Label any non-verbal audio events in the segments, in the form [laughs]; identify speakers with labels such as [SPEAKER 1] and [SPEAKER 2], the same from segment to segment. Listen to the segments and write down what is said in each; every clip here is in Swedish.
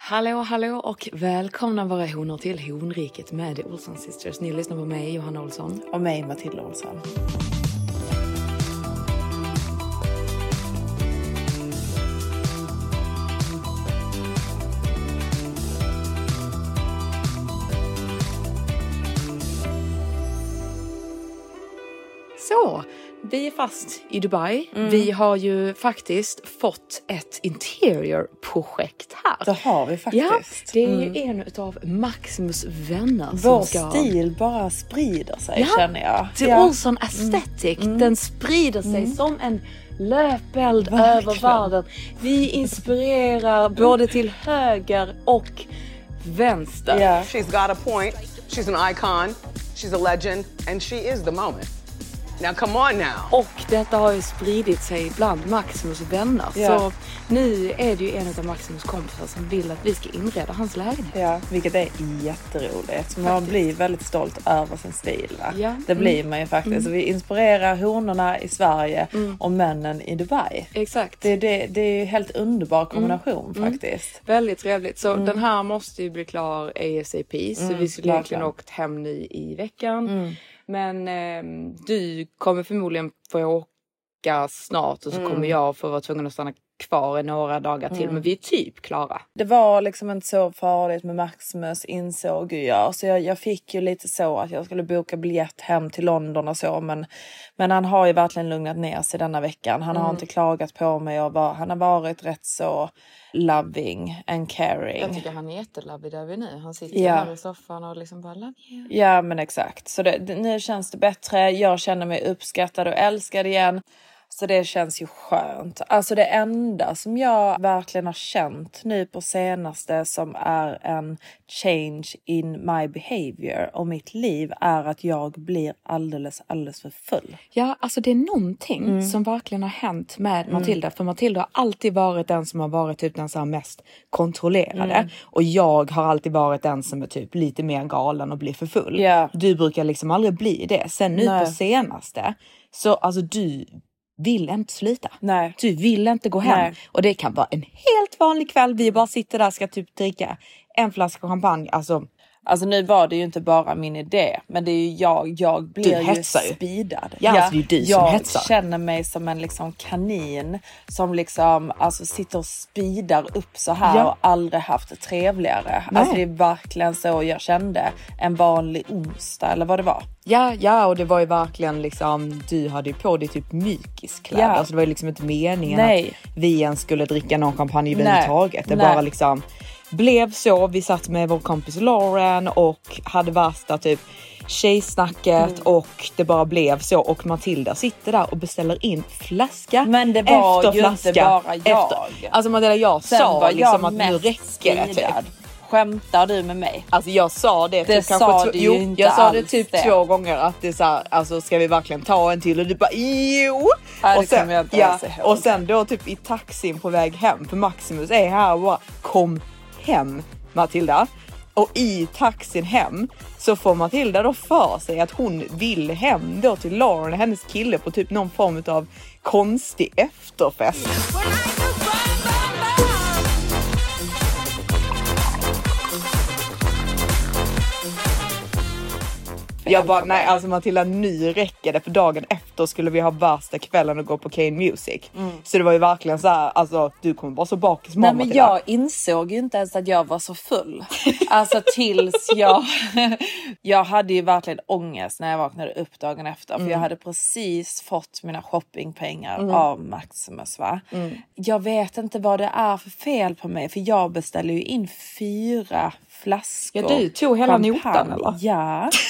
[SPEAKER 1] Hallå, hallå och välkomna våra honor till Honriket med The Olsson Sisters. Ni lyssnar på mig, Johanna Olsson.
[SPEAKER 2] Och mig, Matilda Olsson.
[SPEAKER 1] Så, vi är fast i Dubai.
[SPEAKER 2] Mm.
[SPEAKER 1] Vi har ju faktiskt fått ett interior-projekt här.
[SPEAKER 2] Det har vi faktiskt.
[SPEAKER 1] Ja, det är ju en av Maximus vänner
[SPEAKER 2] Vår
[SPEAKER 1] som ska...
[SPEAKER 2] stil bara sprider sig
[SPEAKER 1] Ja,
[SPEAKER 2] känner jag.
[SPEAKER 1] The
[SPEAKER 2] Ja. Mm.
[SPEAKER 1] Olsson aesthetic, den sprider sig som en löpeld
[SPEAKER 2] Verkligen.
[SPEAKER 1] över världen. Vi inspirerar både till höger och vänster.
[SPEAKER 2] Ja.
[SPEAKER 3] She's got a point. She's an icon. She's a legend. And she is the moment. Now, come on now.
[SPEAKER 1] Och detta har ju spridit sig bland Maximus vänner.
[SPEAKER 2] Ja.
[SPEAKER 1] Så nu är det ju en av Maximus kompisar som vill att vi ska inreda hans lägenhet.
[SPEAKER 2] Ja, vilket är jätteroligt. Man blir väldigt stolt över sin stil.
[SPEAKER 1] Ja.
[SPEAKER 2] Det blir man ju faktiskt. Och vi inspirerar honorna i Sverige och männen i Dubai.
[SPEAKER 1] Exakt.
[SPEAKER 2] Det, det, det är ju helt underbar kombination faktiskt.
[SPEAKER 1] Väldigt trevligt. Så den här måste ju bli klar ASAP. Så vi skulle egentligen åkt hem nu i veckan. Men ehm, du kommer förmodligen få åka snart och så kommer jag få vara tvungen att stanna kvar i några dagar till. Men vi är typ klara.
[SPEAKER 2] Det var liksom inte så farligt med Maximus insåg ju jag. Så jag, jag fick ju lite så att jag skulle boka biljett hem till London och så. Men, men han har ju verkligen lugnat ner sig denna veckan. Han har inte klagat på mig och var, han har varit rätt så loving and caring.
[SPEAKER 1] Jag tycker han är jättelovig där vi nu. Han sitter
[SPEAKER 2] Ja.
[SPEAKER 1] här i soffan och liksom bara love you.
[SPEAKER 2] Ja men exakt. Så det, nu känns det bättre. Jag känner mig uppskattad och älskad igen. Så det känns ju skönt. Alltså det enda som jag verkligen har känt nu på senaste som är en change in my behavior och mitt liv är att jag blir alldeles, alldeles för full.
[SPEAKER 1] Ja, alltså det är någonting som verkligen har hänt med Matilda. För Matilda har alltid varit den som har varit typ den här mest kontrollerade. Och jag har alltid varit den som är typ lite mer galen och blir för full.
[SPEAKER 2] Ja.
[SPEAKER 1] Du brukar liksom aldrig bli det. Sen nu
[SPEAKER 2] Nej.
[SPEAKER 1] på senaste, så alltså du vill inte sluta.
[SPEAKER 2] Nej.
[SPEAKER 1] Du vill inte gå hem.
[SPEAKER 2] Nej.
[SPEAKER 1] Och det kan vara en helt vanlig kväll. Vi bara sitter där och ska typ dricka en flaska champagne. Alltså
[SPEAKER 2] Alltså nu var det ju inte bara min idé, men det är ju jag. Jag blir ju speedad.
[SPEAKER 1] Ja, alltså, det är ju du som
[SPEAKER 2] jag
[SPEAKER 1] hetsar.
[SPEAKER 2] känner mig som en liksom kanin som liksom alltså sitter och speedar upp så här
[SPEAKER 1] Ja.
[SPEAKER 2] och aldrig haft det trevligare.
[SPEAKER 1] Nej.
[SPEAKER 2] Alltså det är verkligen så jag kände en vanlig onsdag eller vad det var.
[SPEAKER 1] Ja, ja, och det var ju verkligen liksom, du hade ju på dig typ mykiskläder.
[SPEAKER 2] Ja.
[SPEAKER 1] Alltså det var ju liksom inte meningen
[SPEAKER 2] Nej.
[SPEAKER 1] att vi ens skulle dricka någon champagne överhuvudtaget. Det
[SPEAKER 2] Nej.
[SPEAKER 1] bara liksom blev så. Vi satt med vår kompis Lauren och hade värsta typ tjejsnacket
[SPEAKER 2] Mm.
[SPEAKER 1] och det bara blev så och Matilda sitter där och beställer in flaska
[SPEAKER 2] Men det var
[SPEAKER 1] efter
[SPEAKER 2] ju
[SPEAKER 1] flaska.
[SPEAKER 2] inte bara jag.
[SPEAKER 1] Efter. Alltså Matilda jag
[SPEAKER 2] Sen
[SPEAKER 1] sa
[SPEAKER 2] var
[SPEAKER 1] liksom
[SPEAKER 2] jag
[SPEAKER 1] att nu räcker det typ.
[SPEAKER 2] Skämtar du med mig?
[SPEAKER 1] Alltså jag sa det,
[SPEAKER 2] Det
[SPEAKER 1] typ
[SPEAKER 2] sa du ju inte
[SPEAKER 1] jag sa det typ
[SPEAKER 2] det.
[SPEAKER 1] två gånger att det är så här, alltså ska vi verkligen ta en till och du bara jo.
[SPEAKER 2] Det
[SPEAKER 1] och, sen, ja, och sen då typ i taxin på väg hem för Maximus är här och bara kom hem Matilda. Och i taxin hem så får Matilda då för sig att hon vill hem då till Lauren och hennes kille på typ någon form av konstig efterfest. Jag bara, nej alltså Matilda nu räcker det för dagen efter skulle vi ha värsta kvällen och gå på Kane Music. Så det var ju verkligen så här, alltså du kommer bara så bakis
[SPEAKER 2] Nej men
[SPEAKER 1] Matilda.
[SPEAKER 2] jag insåg ju inte ens att jag var så full. Alltså tills jag... [laughs] jag hade ju verkligen ångest när jag vaknade upp dagen efter. För
[SPEAKER 1] Mm.
[SPEAKER 2] jag hade precis fått mina shoppingpengar
[SPEAKER 1] Mm.
[SPEAKER 2] av Maximus. Va? Jag vet inte vad det är för fel på mig. För jag beställde ju in fyra flaskor
[SPEAKER 1] Ja, du tog hela
[SPEAKER 2] champagne.
[SPEAKER 1] notan, eller?
[SPEAKER 2] Ja. [laughs]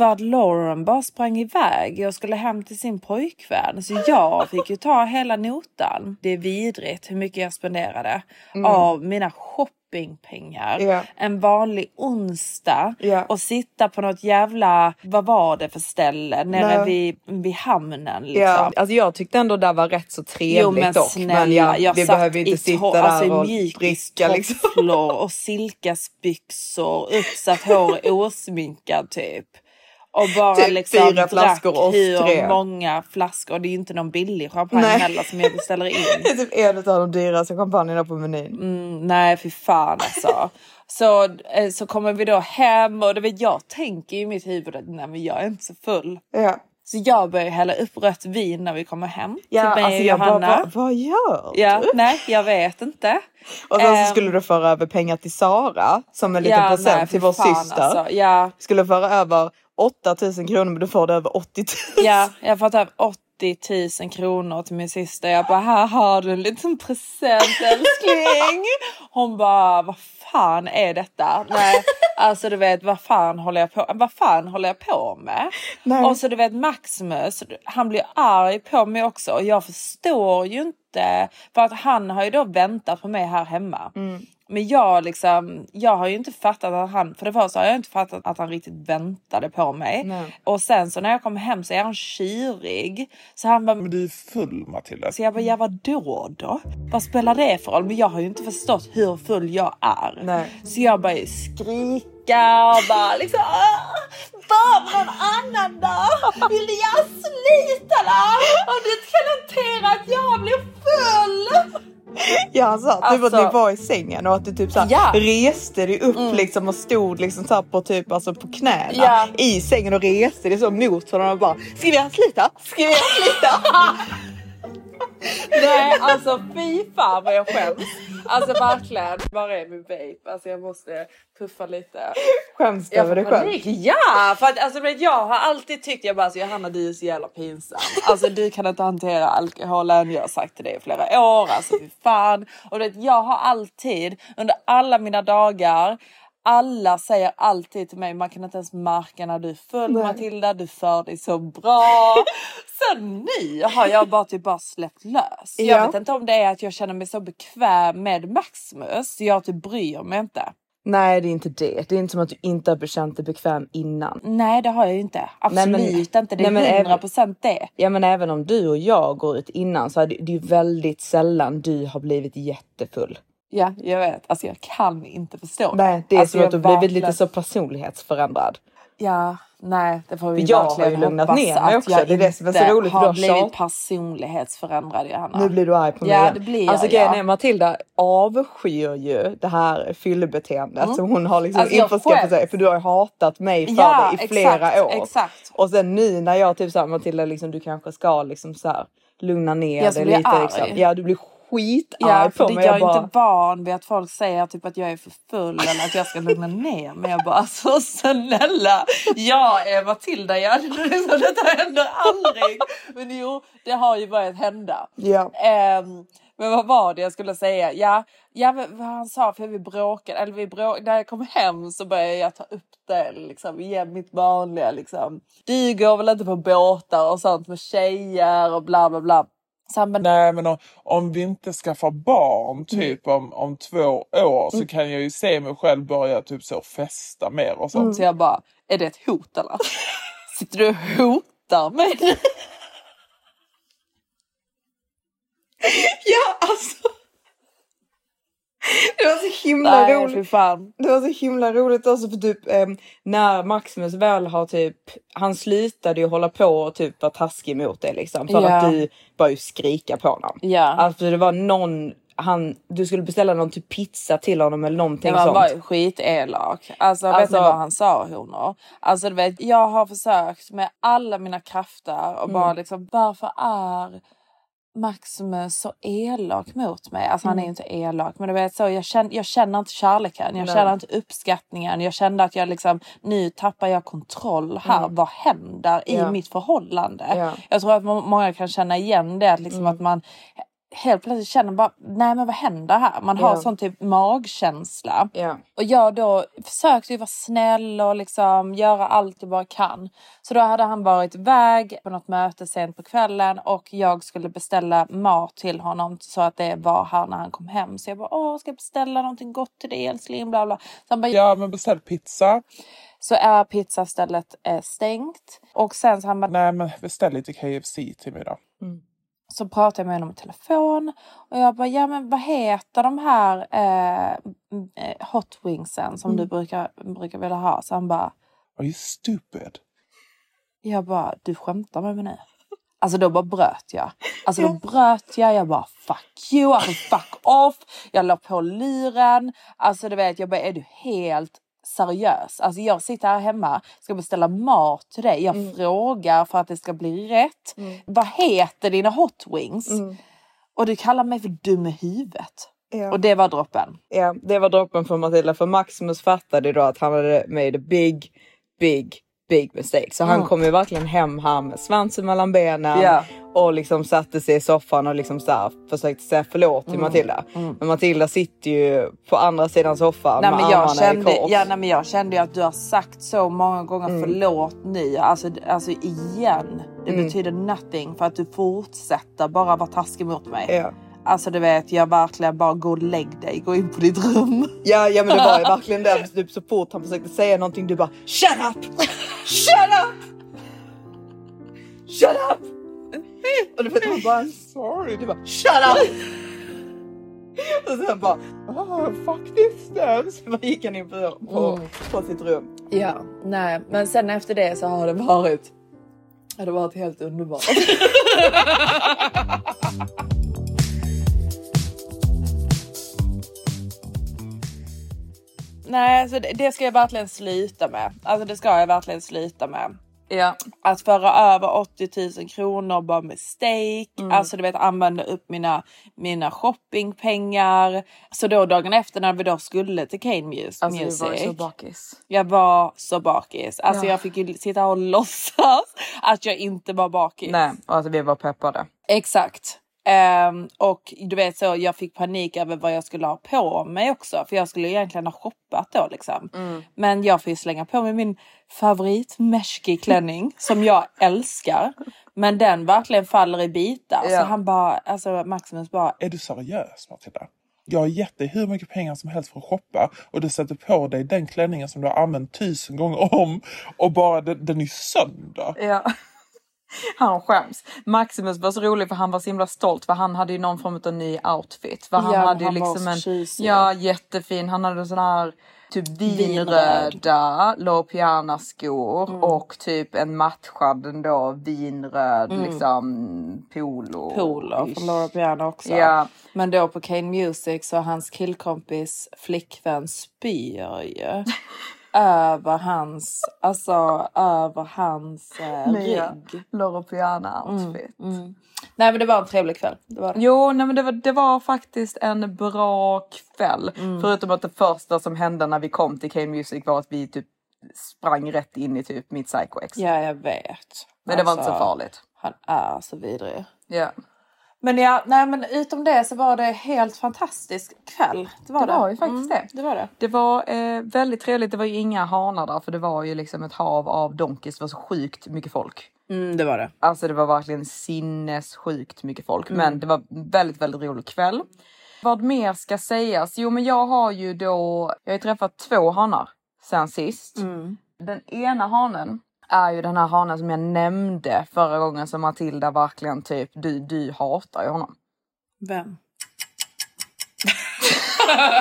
[SPEAKER 2] För att Lauren bara sprang iväg. Jag skulle hem till sin pojkvän. Så jag fick ju ta hela notan. Det är vidrigt hur mycket jag spenderade av mina shoppingpengar.
[SPEAKER 1] Mm. Ja.
[SPEAKER 2] En vanlig onsdag.
[SPEAKER 1] Ja.
[SPEAKER 2] Och sitta på något jävla, vad var det för ställe? Nere
[SPEAKER 1] Nej.
[SPEAKER 2] vid, vid hamnen liksom.
[SPEAKER 1] Ja, alltså jag tyckte ändå det var rätt så trevligt
[SPEAKER 2] Jo men
[SPEAKER 1] dock.
[SPEAKER 2] snälla,
[SPEAKER 1] men ja,
[SPEAKER 2] jag
[SPEAKER 1] vi behöver inte sitta
[SPEAKER 2] to-
[SPEAKER 1] där
[SPEAKER 2] alltså,
[SPEAKER 1] och dricka liksom.
[SPEAKER 2] och silkesbyxor, uppsatt hår, [laughs] osminkad typ. Och bara
[SPEAKER 1] Typ
[SPEAKER 2] liksom
[SPEAKER 1] fyra flaskor oss
[SPEAKER 2] hur
[SPEAKER 1] tre.
[SPEAKER 2] många flaskor. Det är ju inte någon billig champagne
[SPEAKER 1] Nej.
[SPEAKER 2] heller som jag beställer in. [laughs]
[SPEAKER 1] Det är typ en av de dyraste champagnerna på menyn.
[SPEAKER 2] Mm, nej fy fan alltså. Så, eh, så kommer vi då hem och det vet, jag tänker i mitt huvud att nej men jag är inte så full.
[SPEAKER 1] Ja,
[SPEAKER 2] Så jag börjar hälla upp rött vin när vi kommer hem
[SPEAKER 1] ja
[SPEAKER 2] till mig
[SPEAKER 1] alltså
[SPEAKER 2] och
[SPEAKER 1] jag bara,
[SPEAKER 2] Johanna.
[SPEAKER 1] vad, vad gör du?
[SPEAKER 2] Ja, nej jag vet inte.
[SPEAKER 1] Och sen
[SPEAKER 2] Ehm,
[SPEAKER 1] så skulle du föra över pengar till Sara som en liten
[SPEAKER 2] Ja,
[SPEAKER 1] present till vår syster.
[SPEAKER 2] Alltså. Ja,
[SPEAKER 1] Skulle föra över 8000 kronor men du får det över 80 000.
[SPEAKER 2] ja, jag har fått över 80 000 kronor till min syster. Jag bara, här har du en liten present älskling. Hon bara, vad fan är detta? Nej, alltså du vet, vad fan håller jag på, vad fan håller jag på med?
[SPEAKER 1] Nej.
[SPEAKER 2] Och så du vet Maximus, han blir arg på mig också och jag förstår ju inte, för att han har ju då väntat på mig här hemma.
[SPEAKER 1] Mm.
[SPEAKER 2] Men jag liksom, jag har ju inte fattat att han, för det första har jag inte fattat att han riktigt väntade på mig.
[SPEAKER 1] Nej.
[SPEAKER 2] Och sen så när jag kom hem så är han kyrig. Så han bara,
[SPEAKER 4] Men du är full Matilda.
[SPEAKER 2] så jag bara, ja vadå då? Vad spelar det för roll? Men jag har ju inte förstått hur full jag är.
[SPEAKER 1] Nej.
[SPEAKER 2] Så jag började skrika och bara liksom, "Åh, var med någon annan då? Vill du göra slut eller? Om du inte kan hantera att jag blir full?
[SPEAKER 1] Ja han sa typ att
[SPEAKER 2] Alltså-
[SPEAKER 1] ni var i sängen och att du typ såhär
[SPEAKER 2] Ja.
[SPEAKER 1] reste dig upp liksom och stod liksom såhär på typ alltså på knäna
[SPEAKER 2] Ja.
[SPEAKER 1] i sängen och reste dig så mot honom och bara Ska vi då? Ska vi då? [laughs]
[SPEAKER 2] Nej alltså fy fan vad jag skäms. Alltså verkligen. Var är min vape? Alltså jag måste puffa lite.
[SPEAKER 1] Skäms du över dig själv?
[SPEAKER 2] Ja! För att, alltså, men jag har alltid tyckt, jag bara alltså, Johanna du är så jävla pinsam. Alltså du kan inte hantera alkoholen. Jag har sagt till dig i flera år. Alltså fy fan. Och det, jag har alltid under alla mina dagar alla säger alltid till mig, man kan inte ens märka när du är full Matilda, du för dig så bra. [laughs] Sen nu har jag bara typ bara släppt lös. Jag
[SPEAKER 1] Ja.
[SPEAKER 2] vet inte om det är att jag känner mig så bekväm med Maximus, jag typ bryr mig inte.
[SPEAKER 1] Nej det är inte det. Det är inte som att du inte har känt dig bekväm innan.
[SPEAKER 2] Nej det har jag ju inte. Absolut
[SPEAKER 1] Nej, men-
[SPEAKER 2] inte. Det är
[SPEAKER 1] nej, men även-
[SPEAKER 2] 100 procent det.
[SPEAKER 1] Ja men även om du och jag går ut innan så är det, det är ju väldigt sällan du har blivit jättefull.
[SPEAKER 2] Ja jag vet. Alltså jag kan inte förstå.
[SPEAKER 1] Nej det är
[SPEAKER 2] alltså,
[SPEAKER 1] som att du
[SPEAKER 2] jag
[SPEAKER 1] har blivit
[SPEAKER 2] verkligen-
[SPEAKER 1] lite så personlighetsförändrad.
[SPEAKER 2] Ja nej det får vi
[SPEAKER 1] jag har
[SPEAKER 2] verkligen
[SPEAKER 1] ju lugnat ner mig också.
[SPEAKER 2] jag
[SPEAKER 1] Det är det som är så roligt, för
[SPEAKER 2] har
[SPEAKER 1] har
[SPEAKER 2] blivit personlighetsförändrad Johanna.
[SPEAKER 1] Nu blir du arg på mig
[SPEAKER 2] Ja det blir jag.
[SPEAKER 1] Alltså grejen
[SPEAKER 2] ja.
[SPEAKER 1] är Matilda avskyr ju det här fyllebeteendet som hon har liksom
[SPEAKER 2] Alltså, jag
[SPEAKER 1] införskaffat sig för du har ju hatat mig för
[SPEAKER 2] Ja,
[SPEAKER 1] det i flera
[SPEAKER 2] exakt,
[SPEAKER 1] år.
[SPEAKER 2] exakt.
[SPEAKER 1] Och sen nu när jag typ såhär Matilda liksom du kanske ska liksom så här lugna ner
[SPEAKER 2] Jag
[SPEAKER 1] dig lite liksom. Ja du blir skitarg
[SPEAKER 2] Ja,
[SPEAKER 1] på mig.
[SPEAKER 2] jag är
[SPEAKER 1] bara,
[SPEAKER 2] inte van vid att folk säger typ att jag är för full eller att jag ska lugna ner mig. Jag bara alltså snälla, jag är Matilda, jag, liksom, detta händer aldrig. Men jo, det har ju börjat hända.
[SPEAKER 1] Ja.
[SPEAKER 2] Ehm, men vad var det jag skulle säga? Ja, ja vad han sa för vi bråkade, eller vi bråkade, när jag kom hem så började jag ta upp det liksom igen mitt vanliga liksom. Du går väl inte på båtar och sånt med tjejer och bla bla bla. Bara,
[SPEAKER 4] Nej men om, om vi inte skaffar barn typ om, om två år så kan jag ju se mig själv börja typ så festa mer och sånt.
[SPEAKER 2] Så jag bara, är det ett hot eller? [laughs] Sitter du och hotar mig? [laughs]
[SPEAKER 1] Ja alltså. [laughs] Det var så himla
[SPEAKER 2] Nej,
[SPEAKER 1] roligt. Det var så himla roligt också för typ eh, när Maximus väl har typ, han slutade ju hålla på och typ vara taskig mot dig liksom för
[SPEAKER 2] Ja.
[SPEAKER 1] att du bara ju skrika på honom.
[SPEAKER 2] Ja.
[SPEAKER 1] Alltså det var någon, han, du skulle beställa någon typ pizza till honom eller någonting
[SPEAKER 2] Ja, han
[SPEAKER 1] sånt.
[SPEAKER 2] var ju skitelak. Alltså, vet
[SPEAKER 1] Alltså-
[SPEAKER 2] ni vad han sa honor? Alltså du vet, jag har försökt med alla mina krafter och
[SPEAKER 1] Mm.
[SPEAKER 2] bara liksom varför är Maximus så elak mot mig? Alltså han är ju inte elak men du vet så jag känner, jag känner inte kärleken, jag
[SPEAKER 1] Mm. Nej.
[SPEAKER 2] känner inte uppskattningen. Jag kände att jag liksom nu tappar jag kontroll här. Vad händer i
[SPEAKER 1] Mm. Ja.
[SPEAKER 2] mitt förhållande?
[SPEAKER 1] Ja. Mm.
[SPEAKER 2] Jag tror att må- många kan känna igen det att liksom att man helt plötsligt känner bara nej men vad händer här? Man har
[SPEAKER 1] Ja.
[SPEAKER 2] sån typ magkänsla.
[SPEAKER 1] Ja.
[SPEAKER 2] Och jag då försökte ju vara snäll och liksom göra allt jag bara kan. Så då hade han varit iväg på något möte sent på kvällen och jag skulle beställa mat till honom så att det var här när han kom hem. Så jag bara, åh ska jag beställa någonting gott till dig älskling? Bla bla. Så han bara,
[SPEAKER 4] Ja men beställ pizza.
[SPEAKER 2] så är pizzastället eh, stängt. Och sen så han bara,
[SPEAKER 4] Nej men beställ lite KFC till mig då.
[SPEAKER 2] Så pratade jag med honom i telefon och jag bara, ja men vad heter de här eh, eh, hot wingsen som du brukar, brukar vilja ha? Så han bara,
[SPEAKER 4] Are you stupid?
[SPEAKER 2] Jag bara, du skämtar med mig nu? Alltså då bara bröt jag. Alltså då bröt jag. Jag bara fuck you, alltså fuck off. Jag la på luren. Alltså du vet, jag bara är du helt seriös? Alltså jag sitter här hemma, ska beställa mat till dig. Jag frågar för att det ska bli rätt. Vad heter dina hot wings? Och du kallar mig för dum i huvudet.
[SPEAKER 1] Ja.
[SPEAKER 2] Och det var droppen.
[SPEAKER 1] Ja, det var droppen för Matilda. För Maximus fattade då att han hade made a big, big, big mistake. Så han kom ju verkligen hem här med svansen mellan benen
[SPEAKER 2] Ja.
[SPEAKER 1] och liksom satte sig i soffan och liksom så här försökte säga förlåt till Matilda. Men Matilda sitter ju på andra sidan soffan
[SPEAKER 2] Nej,
[SPEAKER 1] med
[SPEAKER 2] men jag,
[SPEAKER 1] armarna i
[SPEAKER 2] kände,
[SPEAKER 1] kors.
[SPEAKER 2] ja, nej, men jag kände ju att du har sagt så många gånger förlåt nu. Alltså, alltså igen. Det betyder nothing för att du fortsätter bara vara taskig mot mig.
[SPEAKER 1] Ja.
[SPEAKER 2] Alltså du vet, jag verkligen bara gå och lägg dig, gå in på ditt rum.
[SPEAKER 1] Ja, ja men det var ju verkligen det. Typ så fort han försökte säga någonting du bara shut up! Shut up! Shut up! Och du vet man bara
[SPEAKER 4] Sorry.
[SPEAKER 1] du bara shut up! Och sen bara
[SPEAKER 4] Ah, fuck distance.
[SPEAKER 1] så gick han in på, på, på sitt rum.
[SPEAKER 2] Ja, nej, men sen efter det så har det varit, har det varit helt underbart. [laughs] Nej, så det, det ska jag verkligen sluta med. Alltså det ska jag verkligen sluta med.
[SPEAKER 1] Ja.
[SPEAKER 2] Att föra över 80 000 kronor bara med steak. Alltså du vet använda upp mina, mina shoppingpengar. Så då dagen efter när vi då skulle till Kane Music.
[SPEAKER 1] Alltså du var så bakis.
[SPEAKER 2] jag var så bakis. Alltså
[SPEAKER 1] Ja.
[SPEAKER 2] jag fick ju sitta och [laughs] låtsas att jag inte var bakis.
[SPEAKER 1] Nej, och alltså vi var peppade.
[SPEAKER 2] Exakt. Ehm, och du vet så jag fick panik över vad jag skulle ha på mig också. För jag skulle egentligen ha shoppat då liksom. Men jag får ju slänga på mig min favorit meshki klänning [laughs] som jag älskar. Men den verkligen faller i bitar.
[SPEAKER 1] Ja.
[SPEAKER 2] Så han bara, alltså Maximus bara,
[SPEAKER 4] Är du seriös Matilda? Jag har gett dig hur mycket pengar som helst för att shoppa och du sätter på dig den klänningen som du har använt tusen gånger om och bara den, den är sönder.
[SPEAKER 1] Ja. Han skäms. Maximus var så rolig för han var så himla stolt för han hade ju någon form av ny outfit. För han
[SPEAKER 2] Ja,
[SPEAKER 1] hade ju
[SPEAKER 2] han var
[SPEAKER 1] liksom en
[SPEAKER 2] tjusig.
[SPEAKER 1] ja, jättefin. Han hade sån här typ
[SPEAKER 2] Vinröd.
[SPEAKER 1] vinröda Loro Piana skor och typ en matchad ändå vinröd liksom polo.
[SPEAKER 2] Polo från Laura Piana också.
[SPEAKER 1] Ja.
[SPEAKER 2] Men då på Kane Music så hans killkompis flickvän spyr ju [laughs] över hans, alltså över hans eh,
[SPEAKER 1] Nya
[SPEAKER 2] rygg.
[SPEAKER 1] Loro Piana outfit.
[SPEAKER 2] Nej men det var en trevlig kväll. Det var det.
[SPEAKER 1] Jo, nej, men det var, det var faktiskt en bra kväll. Förutom att det första som hände när vi kom till K Music var att vi typ sprang rätt in i typ mitt psycho ex.
[SPEAKER 2] Ja jag vet.
[SPEAKER 1] Men det var inte
[SPEAKER 2] Alltså,
[SPEAKER 1] så farligt.
[SPEAKER 2] Han är så vidrig.
[SPEAKER 1] Ja.
[SPEAKER 2] Men ja, nej men utom det så var det helt fantastisk kväll. Det var
[SPEAKER 1] Det
[SPEAKER 2] det.
[SPEAKER 1] var ju faktiskt det.
[SPEAKER 2] Det var det.
[SPEAKER 1] Det var eh, väldigt trevligt. Det var ju inga hanar där för det var ju liksom ett hav av donkeys. Det var så sjukt mycket folk.
[SPEAKER 2] Mm, det var det.
[SPEAKER 1] Alltså det var verkligen sinnessjukt mycket folk. Men det var väldigt, väldigt rolig kväll. Vad mer ska sägas? Jo, men jag har ju då, jag har ju träffat två hanar sen sist. Den ena hanen är ju den här hanen som jag nämnde förra gången som Matilda verkligen typ, du, du hatar ju honom.
[SPEAKER 2] Vem?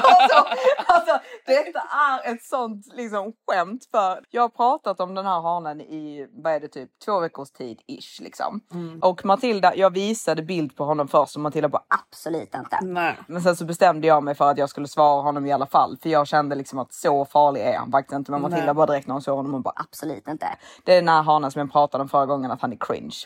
[SPEAKER 1] Alltså, alltså, detta är ett sånt liksom, skämt för jag har pratat om den här hanen i vad är det, typ två veckors tid ish liksom. Och Matilda, jag visade bild på honom först och Matilda bara absolut inte.
[SPEAKER 2] Nej.
[SPEAKER 1] Men sen så bestämde jag mig för att jag skulle svara honom i alla fall för jag kände liksom att så farlig är han faktiskt inte. Men Matilda
[SPEAKER 2] Nej.
[SPEAKER 1] bara direkt när hon såg honom och bara absolut inte. Det är den här hanen som jag pratade om förra gången att han är cringe.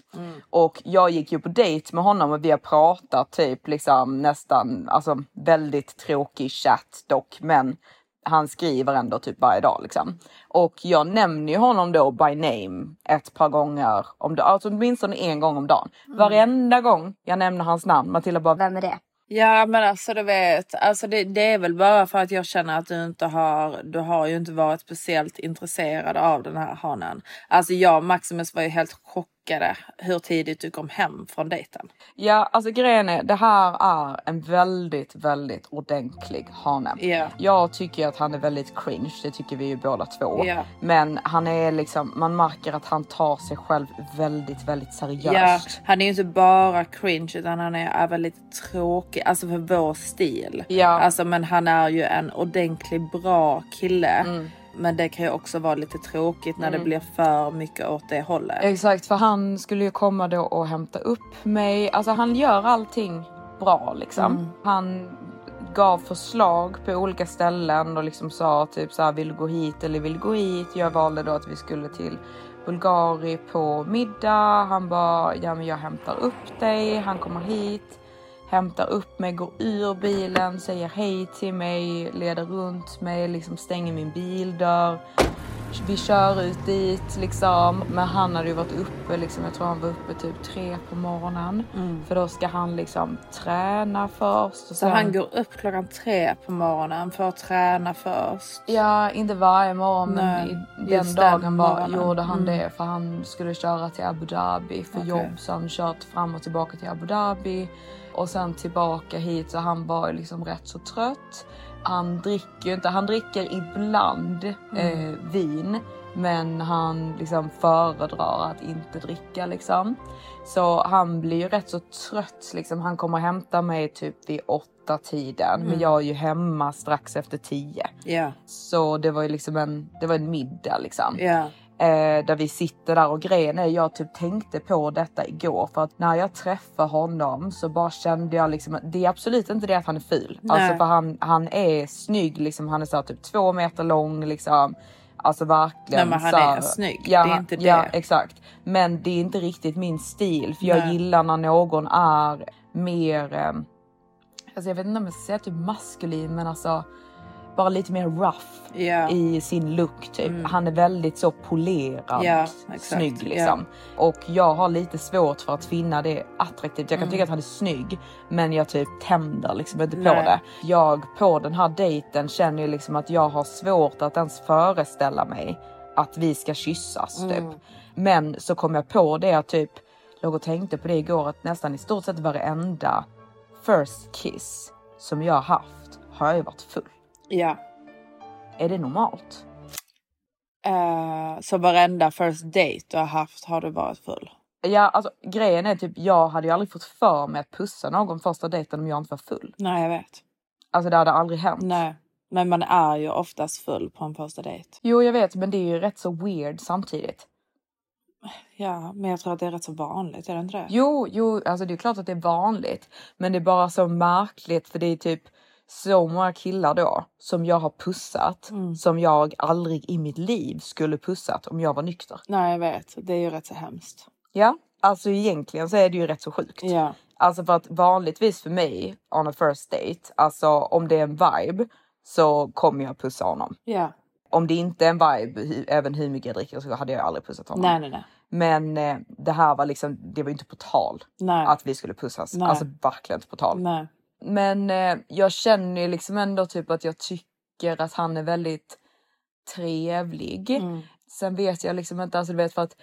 [SPEAKER 1] Och jag gick ju på dejt med honom och vi har pratat typ liksom nästan, alltså väldigt tråkig chatt dock men han skriver ändå typ varje dag liksom. Och jag nämner ju honom då by name ett par gånger om dagen, alltså åtminstone en gång om dagen. Varenda gång jag nämner hans namn, Matilda bara, vem är det?
[SPEAKER 2] Ja men alltså du vet, alltså det, det är väl bara för att jag känner att du inte har, du har ju inte varit speciellt intresserad av den här hanen. Alltså jag och Maximus var ju helt chockade hur tidigt du kom hem från dejten.
[SPEAKER 1] Ja, alltså grejen är, det här är en väldigt, väldigt ordentlig hane.
[SPEAKER 2] Ja.
[SPEAKER 1] Jag tycker att han är väldigt cringe, det tycker vi ju båda två.
[SPEAKER 2] Ja.
[SPEAKER 1] Men han är liksom, man märker att han tar sig själv väldigt, väldigt seriöst.
[SPEAKER 2] han är ju inte bara cringe utan han är även lite tråkig, alltså för vår stil.
[SPEAKER 1] Ja.
[SPEAKER 2] Alltså men han är ju en ordentlig bra kille.
[SPEAKER 1] Mm.
[SPEAKER 2] Men det kan ju också vara lite tråkigt när det blir för mycket åt det hållet.
[SPEAKER 1] Exakt, för han skulle ju komma då och hämta upp mig. Alltså han gör allting bra liksom. Han gav förslag på olika ställen och liksom sa typ så här, vill du gå hit eller vill du gå hit? Jag valde då att vi skulle till Bulgari på middag. Han bara, ja men jag hämtar upp dig. Han kommer hit, hämtar upp mig, går ur bilen, säger hej till mig, leder runt mig, liksom stänger min bildörr vi kör ut dit liksom. Men han hade ju varit uppe liksom, jag tror han var uppe typ tre på morgonen. För då ska han liksom träna först.
[SPEAKER 2] Så
[SPEAKER 1] sen...
[SPEAKER 2] han går upp klockan tre på morgonen för att träna först.
[SPEAKER 1] Ja, inte varje morgon men
[SPEAKER 2] Nej,
[SPEAKER 1] i, den dagen
[SPEAKER 2] morgonen.
[SPEAKER 1] gjorde han
[SPEAKER 2] Mm.
[SPEAKER 1] det. För han skulle köra till Abu Dhabi för
[SPEAKER 2] Okej.
[SPEAKER 1] jobb. Så han kört fram och tillbaka till Abu Dhabi. Och sen tillbaka hit så han var liksom rätt så trött. Han dricker ju inte, han dricker ibland
[SPEAKER 2] Mm.
[SPEAKER 1] eh, vin. Men han liksom föredrar att inte dricka liksom. Så han blir ju rätt så trött liksom. Han kommer hämta mig typ vid åtta tiden.
[SPEAKER 2] Mm.
[SPEAKER 1] Men jag är ju hemma strax efter tio.
[SPEAKER 2] Ja,
[SPEAKER 1] Så det var ju liksom en, det var en middag liksom.
[SPEAKER 2] ja,
[SPEAKER 1] Eh, där vi sitter där och grejen är jag typ tänkte på detta igår för att när jag träffade honom så bara kände jag liksom det är absolut inte det att han är ful.
[SPEAKER 2] Nej.
[SPEAKER 1] Alltså för han, han är snygg liksom. Han är så här typ två meter lång liksom. Alltså verkligen.
[SPEAKER 2] Nej, men han
[SPEAKER 1] så
[SPEAKER 2] är snygg.
[SPEAKER 1] Ja,
[SPEAKER 2] Det är inte
[SPEAKER 1] Ja
[SPEAKER 2] det.
[SPEAKER 1] exakt. Men det är inte riktigt min stil för jag
[SPEAKER 2] Nej.
[SPEAKER 1] gillar när någon är mer eh, Alltså jag vet inte om jag ska säga typ maskulin men alltså bara lite mer rough
[SPEAKER 2] ja.
[SPEAKER 1] i sin look typ. Han är väldigt så polerad,
[SPEAKER 2] Ja, exakt,
[SPEAKER 1] snygg liksom. Och jag har lite svårt för att finna det attraktivt. Jag kan tycka att han är snygg men jag typ tänder liksom inte på
[SPEAKER 2] Nej.
[SPEAKER 1] det. Jag på den här dejten känner ju liksom att jag har svårt att ens föreställa mig att vi ska kyssas typ. Men så kom jag på det att typ låg och tänkte på det igår att nästan i stort sett varenda first kiss som jag har haft har jag ju varit full.
[SPEAKER 2] Ja.
[SPEAKER 1] Är det normalt?
[SPEAKER 2] Eh, så varenda first date du har haft har du varit full?
[SPEAKER 1] Ja, alltså grejen är typ jag hade ju aldrig fått för mig att pussa någon första dejten om jag inte var full.
[SPEAKER 2] Nej, jag vet.
[SPEAKER 1] Alltså det hade aldrig hänt.
[SPEAKER 2] Nej, men man är ju oftast full på en första dejt.
[SPEAKER 1] Jo, jag vet, men det är ju rätt så weird samtidigt.
[SPEAKER 2] Ja, men jag tror att det är rätt så vanligt, är det inte det?
[SPEAKER 1] Jo, jo, alltså det är klart att det är vanligt, men det är bara så märkligt för det är typ så många killar då som jag har pussat som jag aldrig i mitt liv skulle pussat om jag var nykter.
[SPEAKER 2] Nej, jag vet. Det är ju rätt så hemskt.
[SPEAKER 1] Ja, alltså egentligen så är det ju rätt så sjukt.
[SPEAKER 2] Ja,
[SPEAKER 1] Alltså för att vanligtvis för mig on a first date, alltså om det är en vibe så kommer jag pussa honom.
[SPEAKER 2] ja.
[SPEAKER 1] Om det inte är en vibe, även hur mycket jag dricker så hade jag aldrig pussat honom.
[SPEAKER 2] Nej, nej, nej.
[SPEAKER 1] Men eh, det här var liksom, det var inte på tal
[SPEAKER 2] Nej.
[SPEAKER 1] att vi skulle pussas.
[SPEAKER 2] Nej.
[SPEAKER 1] Alltså verkligen inte på tal.
[SPEAKER 2] Nej.
[SPEAKER 1] Men eh, jag känner ju liksom ändå typ att jag tycker att han är väldigt trevlig.
[SPEAKER 2] Mm.
[SPEAKER 1] Sen vet jag liksom inte, alltså du vet för att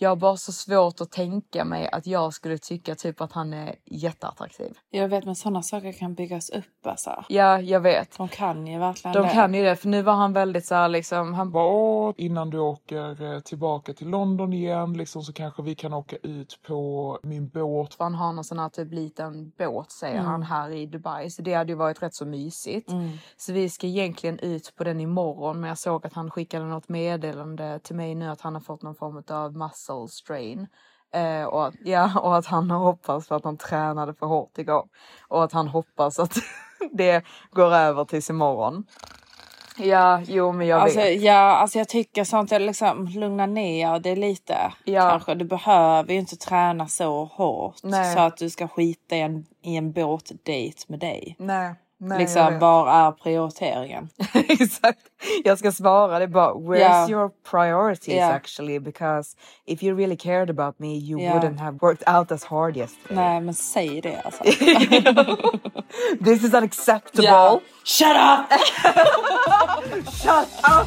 [SPEAKER 1] Jag har bara så svårt att tänka mig att jag skulle tycka typ att han är jätteattraktiv.
[SPEAKER 2] Jag vet men sådana saker kan byggas upp alltså.
[SPEAKER 1] Ja, jag vet.
[SPEAKER 2] De kan ju verkligen
[SPEAKER 1] De
[SPEAKER 2] det.
[SPEAKER 1] kan ju det, för nu var han väldigt så här liksom, han bara
[SPEAKER 4] innan du åker eh, tillbaka till London igen liksom, så kanske vi kan åka ut på min båt.
[SPEAKER 1] han har någon sån här typ liten båt säger han här i Dubai. Så det hade ju varit rätt så mysigt. Så vi ska egentligen ut på den imorgon men jag såg att han skickade något meddelande till mig nu att han har fått någon form av muscle strain. Eh, och, att, ja, [laughs] och att han hoppas för att han tränade för hårt igår. Och att han hoppas att [laughs] det går över tills imorgon. Ja, jo men jag
[SPEAKER 2] Alltså,
[SPEAKER 1] vet.
[SPEAKER 2] ja, alltså jag tycker sånt är liksom lugna ner det lite.
[SPEAKER 1] Ja.
[SPEAKER 2] Kanske. Du behöver ju inte träna så hårt
[SPEAKER 1] Nej.
[SPEAKER 2] så att du ska skita i en, i en båtdate med dig.
[SPEAKER 1] Nej, nej
[SPEAKER 2] liksom, var är prioriteringen? [laughs]
[SPEAKER 1] Exakt. Jag ska svara det bara, where's
[SPEAKER 2] Ja.
[SPEAKER 1] your priorities
[SPEAKER 2] Ja.
[SPEAKER 1] actually? Because if you really cared about me you
[SPEAKER 2] Ja.
[SPEAKER 1] wouldn't have worked out as hard yesterday.
[SPEAKER 2] Nej men säg det alltså. [laughs]
[SPEAKER 1] This is unacceptable.
[SPEAKER 2] Shut up! [laughs]
[SPEAKER 1] Shut up!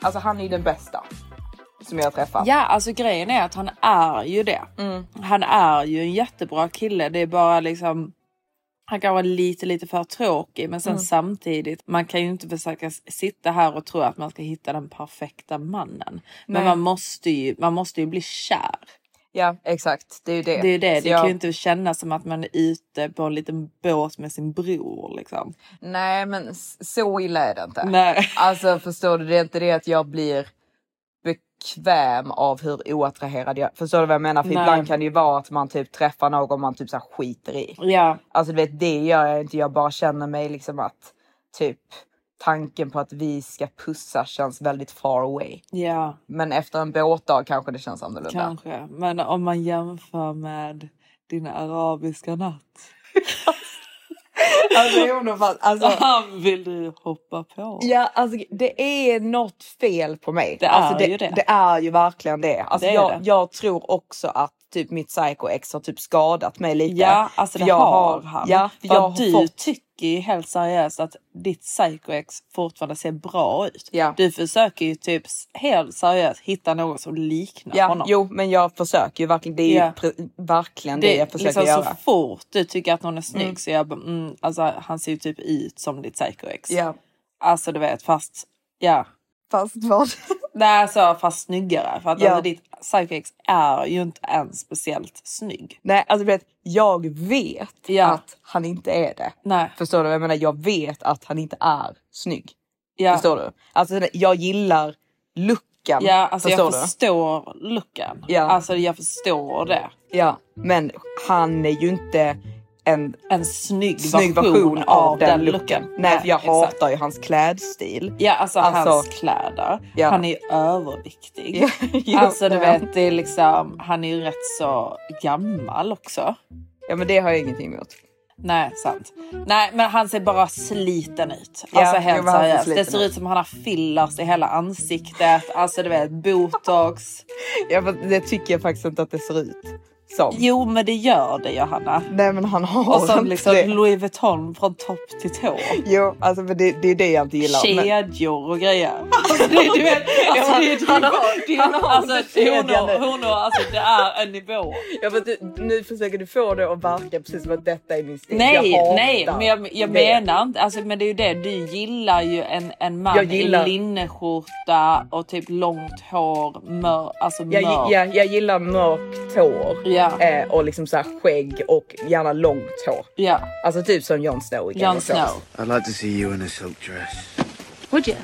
[SPEAKER 1] Alltså han är ju den bästa som jag har träffat.
[SPEAKER 2] Ja, alltså grejen är att han är ju det. Han är ju en jättebra kille. Det är bara liksom han kan vara lite, lite för tråkig men sen samtidigt, man kan ju inte försöka sitta här och tro att man ska hitta den perfekta mannen. Men
[SPEAKER 1] Nej.
[SPEAKER 2] man måste, ju, man måste ju bli kär.
[SPEAKER 1] Ja, exakt. Det är ju det.
[SPEAKER 2] Det är det, det
[SPEAKER 1] jag-
[SPEAKER 2] kan ju inte kännas som att man är ute på en liten båt med sin bror liksom.
[SPEAKER 1] Nej, men så illa är det inte.
[SPEAKER 2] Nej.
[SPEAKER 1] Alltså förstår du, det är inte det att jag blir bekväm av hur oattraherad jag Förstår du vad jag menar? För
[SPEAKER 2] Nej.
[SPEAKER 1] ibland kan det ju vara att man typ träffar någon man typ så skiter i.
[SPEAKER 2] Ja,
[SPEAKER 1] Alltså du vet, det gör jag inte. Jag bara känner mig liksom att typ tanken på att vi ska pussa känns väldigt far away.
[SPEAKER 2] ja,
[SPEAKER 1] Men efter en båtdag kanske det känns annorlunda.
[SPEAKER 2] kanske. Men om man jämför med din arabiska natt. [laughs]
[SPEAKER 1] Alltså, alltså, [laughs]
[SPEAKER 2] Han vill du hoppa på.
[SPEAKER 1] Ja, alltså det är något fel på mig.
[SPEAKER 2] Det är
[SPEAKER 1] alltså,
[SPEAKER 2] ju det.
[SPEAKER 1] Det är ju verkligen det. Alltså,
[SPEAKER 2] Det
[SPEAKER 1] jag,
[SPEAKER 2] det.
[SPEAKER 1] jag tror också att typ mitt psycho-ex har typ skadat mig lite.
[SPEAKER 2] Ja, alltså det
[SPEAKER 1] jag
[SPEAKER 2] har han.
[SPEAKER 1] Ja, för jag
[SPEAKER 2] du
[SPEAKER 1] fått...
[SPEAKER 2] tycker ju helt seriöst att ditt psycho-ex fortfarande ser bra ut.
[SPEAKER 1] Ja.
[SPEAKER 2] Du försöker ju typ helt seriöst hitta någon som liknar
[SPEAKER 1] Ja,
[SPEAKER 2] honom.
[SPEAKER 1] jo, men jag försöker ju verkligen. Det är
[SPEAKER 2] Ja.
[SPEAKER 1] verkligen det,
[SPEAKER 2] det
[SPEAKER 1] jag försöker
[SPEAKER 2] liksom
[SPEAKER 1] göra.
[SPEAKER 2] så fort du tycker att någon är snygg så jag mm, alltså han ser ju typ ut som ditt psycho-ex.
[SPEAKER 1] Ja.
[SPEAKER 2] Alltså du vet fast, ja.
[SPEAKER 1] Fast vad?
[SPEAKER 2] Nej alltså fast snyggare. För att
[SPEAKER 1] Ja.
[SPEAKER 2] alltså, ditt psycho-ex är ju inte ens speciellt snygg.
[SPEAKER 1] Nej, alltså vet, jag vet
[SPEAKER 2] Ja.
[SPEAKER 1] att han inte är det.
[SPEAKER 2] Nej.
[SPEAKER 1] Förstår du jag menar? Jag vet att han inte är snygg.
[SPEAKER 2] Ja.
[SPEAKER 1] Förstår du? Alltså jag gillar looken.
[SPEAKER 2] Ja, alltså
[SPEAKER 1] förstår
[SPEAKER 2] jag
[SPEAKER 1] du?
[SPEAKER 2] förstår looken.
[SPEAKER 1] Ja.
[SPEAKER 2] Alltså jag förstår det.
[SPEAKER 1] Ja, men han är ju inte en
[SPEAKER 2] En snygg,
[SPEAKER 1] snygg version av den looken. Nej, för jag
[SPEAKER 2] exakt.
[SPEAKER 1] hatar ju hans klädstil.
[SPEAKER 2] Ja, alltså,
[SPEAKER 1] Alltså-
[SPEAKER 2] hans kläder.
[SPEAKER 1] Ja.
[SPEAKER 2] Han är ju överviktig.
[SPEAKER 1] Ja, [laughs]
[SPEAKER 2] alltså du
[SPEAKER 1] ja.
[SPEAKER 2] vet, det är liksom, han är ju rätt så gammal också.
[SPEAKER 1] Ja men det har jag ingenting emot.
[SPEAKER 2] Nej, sant. Nej, men han ser bara sliten ut.
[SPEAKER 1] Ja,
[SPEAKER 2] Alltså
[SPEAKER 1] jo,
[SPEAKER 2] helt seriöst. Det ser ut som han har fillers i hela ansiktet. Alltså du vet, botox. [laughs]
[SPEAKER 1] Ja men det tycker jag faktiskt inte att det ser ut som.
[SPEAKER 2] Jo, men det gör det Johanna.
[SPEAKER 1] Nej men han har
[SPEAKER 2] Och
[SPEAKER 1] inte
[SPEAKER 2] liksom
[SPEAKER 1] det.
[SPEAKER 2] Louis Vuitton från topp till tå.
[SPEAKER 1] Jo alltså men det, det är det jag inte gillar. Men,
[SPEAKER 2] Kedjor och grejer. [laughs] Alltså, det, du vet, [laughs] alltså, det, det,
[SPEAKER 1] han har-
[SPEAKER 2] det,
[SPEAKER 1] han har
[SPEAKER 2] alltså,
[SPEAKER 1] kedjan
[SPEAKER 2] honor,
[SPEAKER 1] nu.
[SPEAKER 2] honor, alltså det är en nivå.
[SPEAKER 1] ja, men du, nu försöker du få det att verka precis som att detta är min stil.
[SPEAKER 2] Nej,
[SPEAKER 1] jag
[SPEAKER 2] nej, men jag, jag menar inte, alltså, men det är ju det, du gillar ju en, en man
[SPEAKER 1] Jag gillar-
[SPEAKER 2] i linneskjorta och typ långt hår, mör, alltså
[SPEAKER 1] Jag,
[SPEAKER 2] mörk.
[SPEAKER 1] gi- jag, jag gillar mörkt hår
[SPEAKER 2] Ja.
[SPEAKER 1] eh, och liksom så här skägg och gärna långt hår.
[SPEAKER 2] Ja,
[SPEAKER 1] Alltså typ som Jon Snow i Game
[SPEAKER 2] Jon
[SPEAKER 1] of Thrones.
[SPEAKER 2] Snow.
[SPEAKER 5] I'd like to see you in a silk dress
[SPEAKER 6] Would you?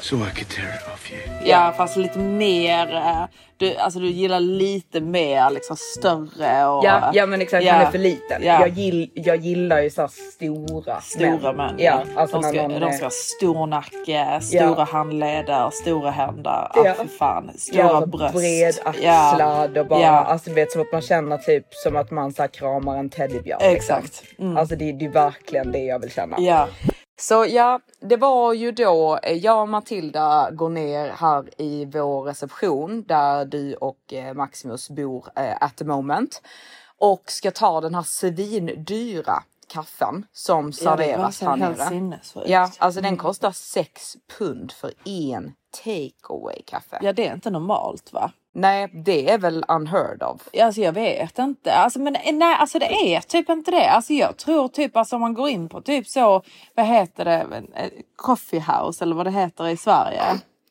[SPEAKER 5] So I could tear it off you.
[SPEAKER 2] Ja, fast lite mer, eh, du, alltså du gillar lite mer liksom större och...
[SPEAKER 1] Ja, ja men exakt,
[SPEAKER 2] Ja.
[SPEAKER 1] han är för liten.
[SPEAKER 2] Ja.
[SPEAKER 1] Jag, gill, jag gillar ju så här stora
[SPEAKER 2] Stora män.
[SPEAKER 1] Ja, alltså
[SPEAKER 2] de, ska,
[SPEAKER 1] någon
[SPEAKER 2] de ska ha stor nacke, stora handleder, stora händer. Ja,
[SPEAKER 1] Ja.
[SPEAKER 2] för fan. Stora
[SPEAKER 1] Ja,
[SPEAKER 2] bröst.
[SPEAKER 1] bred
[SPEAKER 2] Ja.
[SPEAKER 1] axlad och bara,
[SPEAKER 2] Ja.
[SPEAKER 1] alltså du vet som att man känner typ som att man så här kramar en teddybjörn.
[SPEAKER 2] Exakt.
[SPEAKER 1] Liksom.
[SPEAKER 2] Mm.
[SPEAKER 1] Alltså det, det är verkligen det jag vill känna.
[SPEAKER 2] Ja.
[SPEAKER 1] Så ja, det var ju då eh, jag och Matilda går ner här i vår reception där du och eh, Maximus bor eh, at the moment och ska ta den här svindyra kaffen som serveras här
[SPEAKER 2] helt
[SPEAKER 1] nere. Ja, alltså den kostar 6 pund för en takeaway kaffe.
[SPEAKER 2] Ja, det är inte normalt va?
[SPEAKER 1] Nej, det är väl unheard of.
[SPEAKER 2] Alltså jag vet inte. Alltså, men nej, alltså det är typ inte det. Alltså jag tror typ alltså om man går in på typ så, vad heter det, Eh, coffee house eller vad det heter i Sverige.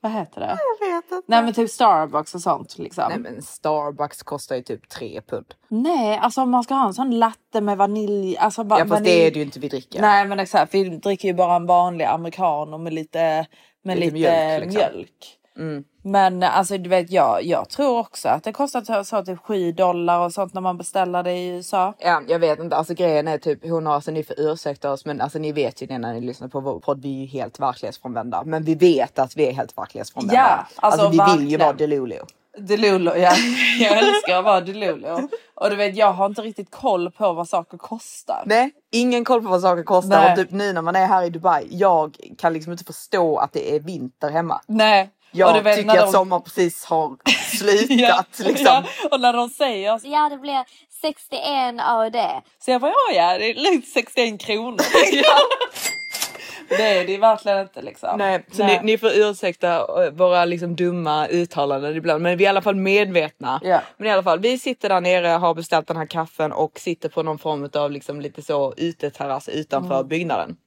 [SPEAKER 2] Vad heter det?
[SPEAKER 1] Jag vet inte.
[SPEAKER 2] Nej men typ Starbucks och sånt liksom.
[SPEAKER 1] Nej men Starbucks kostar ju typ 3 pund.
[SPEAKER 2] Nej, alltså om man ska ha en sån latte med vanilj. Alltså ba-
[SPEAKER 1] Ja fast
[SPEAKER 2] vanilj.
[SPEAKER 1] det är det ju inte vi dricker.
[SPEAKER 2] Nej men exakt, vi dricker ju bara en vanlig americano med lite, med
[SPEAKER 1] Lite
[SPEAKER 2] lite,
[SPEAKER 1] mjölk,
[SPEAKER 2] mjölk.
[SPEAKER 1] Mm.
[SPEAKER 2] Men alltså du vet jag, jag tror också att det kostar så, typ 7 dollar och sånt när man beställer det i USA.
[SPEAKER 1] Ja, jag vet inte. Alltså grejen är typ, hon har, alltså ni får ursäkta oss, men alltså ni vet ju det när ni lyssnar på vår podd. Vi är ju helt verklighetsfrånvända, men vi vet att vi är helt verklighetsfrånvända.
[SPEAKER 2] Ja, alltså
[SPEAKER 1] vi vill ju
[SPEAKER 2] verkligen.
[SPEAKER 1] vara Delulu.
[SPEAKER 2] Delulu, ja. [laughs] Jag älskar att vara Delulu. Och du vet jag har inte riktigt koll på vad saker kostar.
[SPEAKER 1] Nej, ingen koll på vad saker kostar
[SPEAKER 2] Nej.
[SPEAKER 1] och typ nu när man är här i Dubai. Jag kan liksom inte förstå att det är vinter hemma.
[SPEAKER 2] Nej.
[SPEAKER 1] Jag
[SPEAKER 2] och du vet,
[SPEAKER 1] tycker att
[SPEAKER 2] de-
[SPEAKER 1] sommaren precis har [laughs] slutat
[SPEAKER 2] ja,
[SPEAKER 1] liksom.
[SPEAKER 2] ja, och när de säger
[SPEAKER 7] Ja, det blir 61 av det.
[SPEAKER 2] Så jag bara, ja, ja det är lugnt 61 kronor. [laughs] det är det verkligen inte liksom.
[SPEAKER 1] Nej, så
[SPEAKER 2] Nej.
[SPEAKER 1] Ni, ni får ursäkta eh, våra liksom dumma uttalanden ibland, men vi är i alla fall medvetna.
[SPEAKER 2] Ja.
[SPEAKER 1] Men i alla fall, vi sitter där nere, har beställt den här kaffen och sitter på någon form av liksom lite så uteterrass utanför
[SPEAKER 2] Mm.
[SPEAKER 1] byggnaden.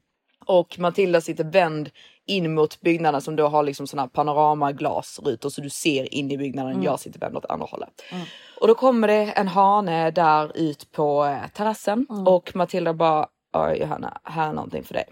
[SPEAKER 1] Och Matilda sitter vänd in mot byggnaden som då har liksom såna här panoramaglasrutor så du ser in i byggnaden.
[SPEAKER 2] Mm.
[SPEAKER 1] Jag sitter vänd åt andra hållet. Och då kommer det en hane där ut på eh, terrassen
[SPEAKER 2] Mm.
[SPEAKER 1] och Matilda bara, "Oj, Johanna, här är någonting för dig.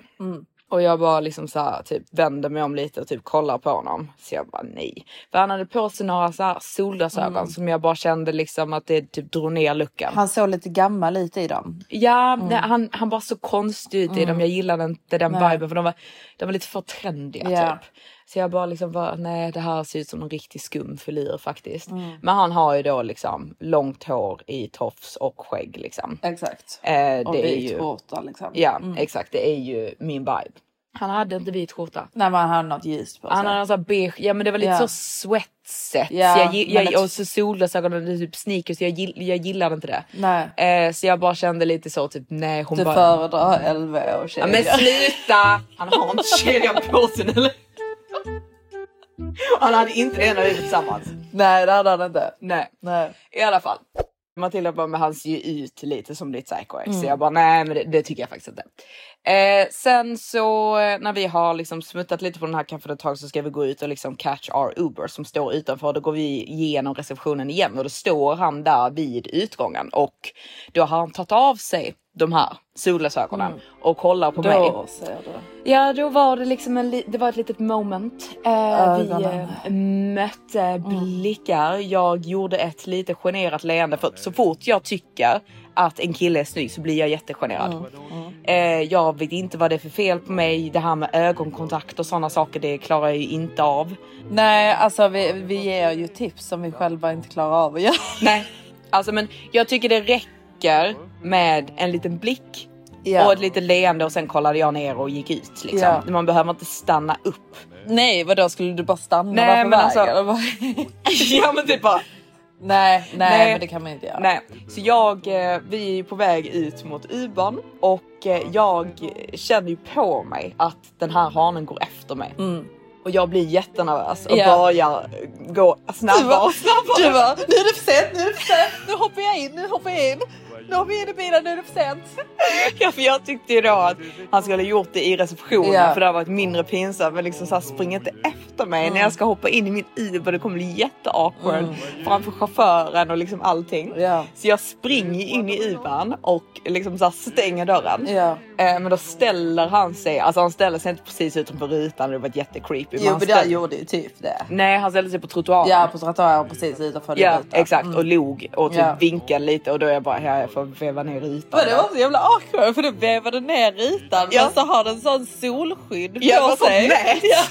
[SPEAKER 2] Mm.
[SPEAKER 1] Och jag bara liksom så här, typ vänder mig om lite och typ kollar på honom. Så jag bara nej. För han hade på sig några så här solglasögon som jag bara kände liksom att det typ drog ner luckan.
[SPEAKER 2] Han såg lite gammal ut i dem.
[SPEAKER 1] Ja, nej, han, han var så konstig ut i dem. Jag gillade inte den
[SPEAKER 2] Nej.
[SPEAKER 1] viben för de var, de var lite för trendiga
[SPEAKER 2] Ja.
[SPEAKER 1] typ. Så jag bara liksom var, nej det här ser ut som en riktig skum filur faktiskt. Men han har ju då liksom långt hår i tofs och skägg liksom.
[SPEAKER 2] Exakt.
[SPEAKER 1] Eh,
[SPEAKER 2] Och vit
[SPEAKER 1] ju,
[SPEAKER 2] skjorta liksom.
[SPEAKER 1] ja exakt det är ju min vibe. Han hade inte vit skjorta.
[SPEAKER 2] Nej men han hade något ljust på sig.
[SPEAKER 1] Han hade här beige, ja men det var lite
[SPEAKER 2] Ja.
[SPEAKER 1] så sweatset.
[SPEAKER 2] Ja,
[SPEAKER 1] jag, jag, och så solglasögon och typ sneakers, jag, gill, jag gillade inte det.
[SPEAKER 2] Nej.
[SPEAKER 1] Eh, så jag bara kände lite så typ nej hon
[SPEAKER 2] Du
[SPEAKER 1] bara...
[SPEAKER 2] föredrar LV och
[SPEAKER 1] Ja,
[SPEAKER 2] kedja.
[SPEAKER 1] men sluta! [laughs] Han har inte kedjan på sig eller? [laughs] Han hade inte det vi var tillsammans.
[SPEAKER 2] Nej det hade han inte.
[SPEAKER 1] Nej.
[SPEAKER 2] Nej.
[SPEAKER 1] I alla fall. Matilda bara, men han ser ju ut lite som ditt psycho ex. Så jag bara, nej men det, det tycker jag faktiskt inte. Eh, sen så eh, när vi har liksom smuttat lite på den här kaffen ett tag så ska vi gå ut och liksom catch our Uber som står utanför. Då går vi igenom receptionen igen och då står han där vid utgången och då har han tagit av sig de här solglasögonen och kollar på mig.
[SPEAKER 2] Då du.
[SPEAKER 1] Ja, då var det liksom en, li- det var ett litet moment. Eh, vi eh, mötte blickar. Jag gjorde ett lite generat leende för så fort jag tycker att en kille är snygg så blir jag jättegenerad. Eh, jag vet inte vad det är för fel på mig. Det här med ögonkontakt och sådana saker, det klarar jag ju inte av.
[SPEAKER 2] Nej alltså vi, vi ger ju tips som vi själva inte klarar av att göra.
[SPEAKER 1] Nej, alltså men jag tycker det räcker nickar med en liten blick
[SPEAKER 2] Ja.
[SPEAKER 1] och ett litet leende och sen kollade jag ner och gick ut. Liksom.
[SPEAKER 2] Ja.
[SPEAKER 1] Man behöver inte stanna upp.
[SPEAKER 2] Nej vadå skulle du bara stanna
[SPEAKER 1] Nej,
[SPEAKER 2] där på
[SPEAKER 1] men
[SPEAKER 2] vägen?
[SPEAKER 1] alltså- [laughs] ja men typ bara
[SPEAKER 2] nej, nej,
[SPEAKER 1] Nej.
[SPEAKER 2] men det kan man inte göra.
[SPEAKER 1] Nej, så jag, eh, vi är på väg ut mot Uban och eh, jag känner ju på mig att den här hanen går efter mig. Och jag blir jättenervös och
[SPEAKER 2] Ja.
[SPEAKER 1] börjar gå
[SPEAKER 2] Du
[SPEAKER 1] snabbare och snabbare.
[SPEAKER 2] du bara, nu är det för sent, nu är det för sent, nu hoppar jag in, nu hoppar jag in. Nu hoppar jag in i bilen, nu är det för sent. [laughs]
[SPEAKER 1] Ja, för jag tyckte ju då att han skulle ha gjort det i receptionen
[SPEAKER 2] Ja.
[SPEAKER 1] för det har varit mindre pinsamt. Men liksom så här, spring inte efter mig när jag ska hoppa in i min Uber. Det kommer bli jätteawkward framför chauffören och liksom allting.
[SPEAKER 2] Ja.
[SPEAKER 1] Så jag springer in i Ubern och liksom så här stänger dörren.
[SPEAKER 2] Ja.
[SPEAKER 1] Eh, men då ställer han sig, alltså han ställer sig inte precis utanför rutan. Det var jättecreepy. men
[SPEAKER 2] Jo
[SPEAKER 1] han
[SPEAKER 2] men det
[SPEAKER 1] ställ-
[SPEAKER 2] gjorde ju typ det.
[SPEAKER 1] Nej, han ställde sig på trottoaren.
[SPEAKER 2] Ja på trottoaren precis utanför din
[SPEAKER 1] Ja,
[SPEAKER 2] ruta.
[SPEAKER 1] exakt och log och typ
[SPEAKER 2] Ja.
[SPEAKER 1] vinkade lite och då är jag bara, ja, jag får veva ner rutan.
[SPEAKER 2] Men det var så jävla awkward för du vevade ner rutan
[SPEAKER 1] Ja.
[SPEAKER 2] men så har den sån solskydd
[SPEAKER 1] Ja,
[SPEAKER 2] på
[SPEAKER 1] vad
[SPEAKER 2] sig.
[SPEAKER 1] nät.
[SPEAKER 2] Ja.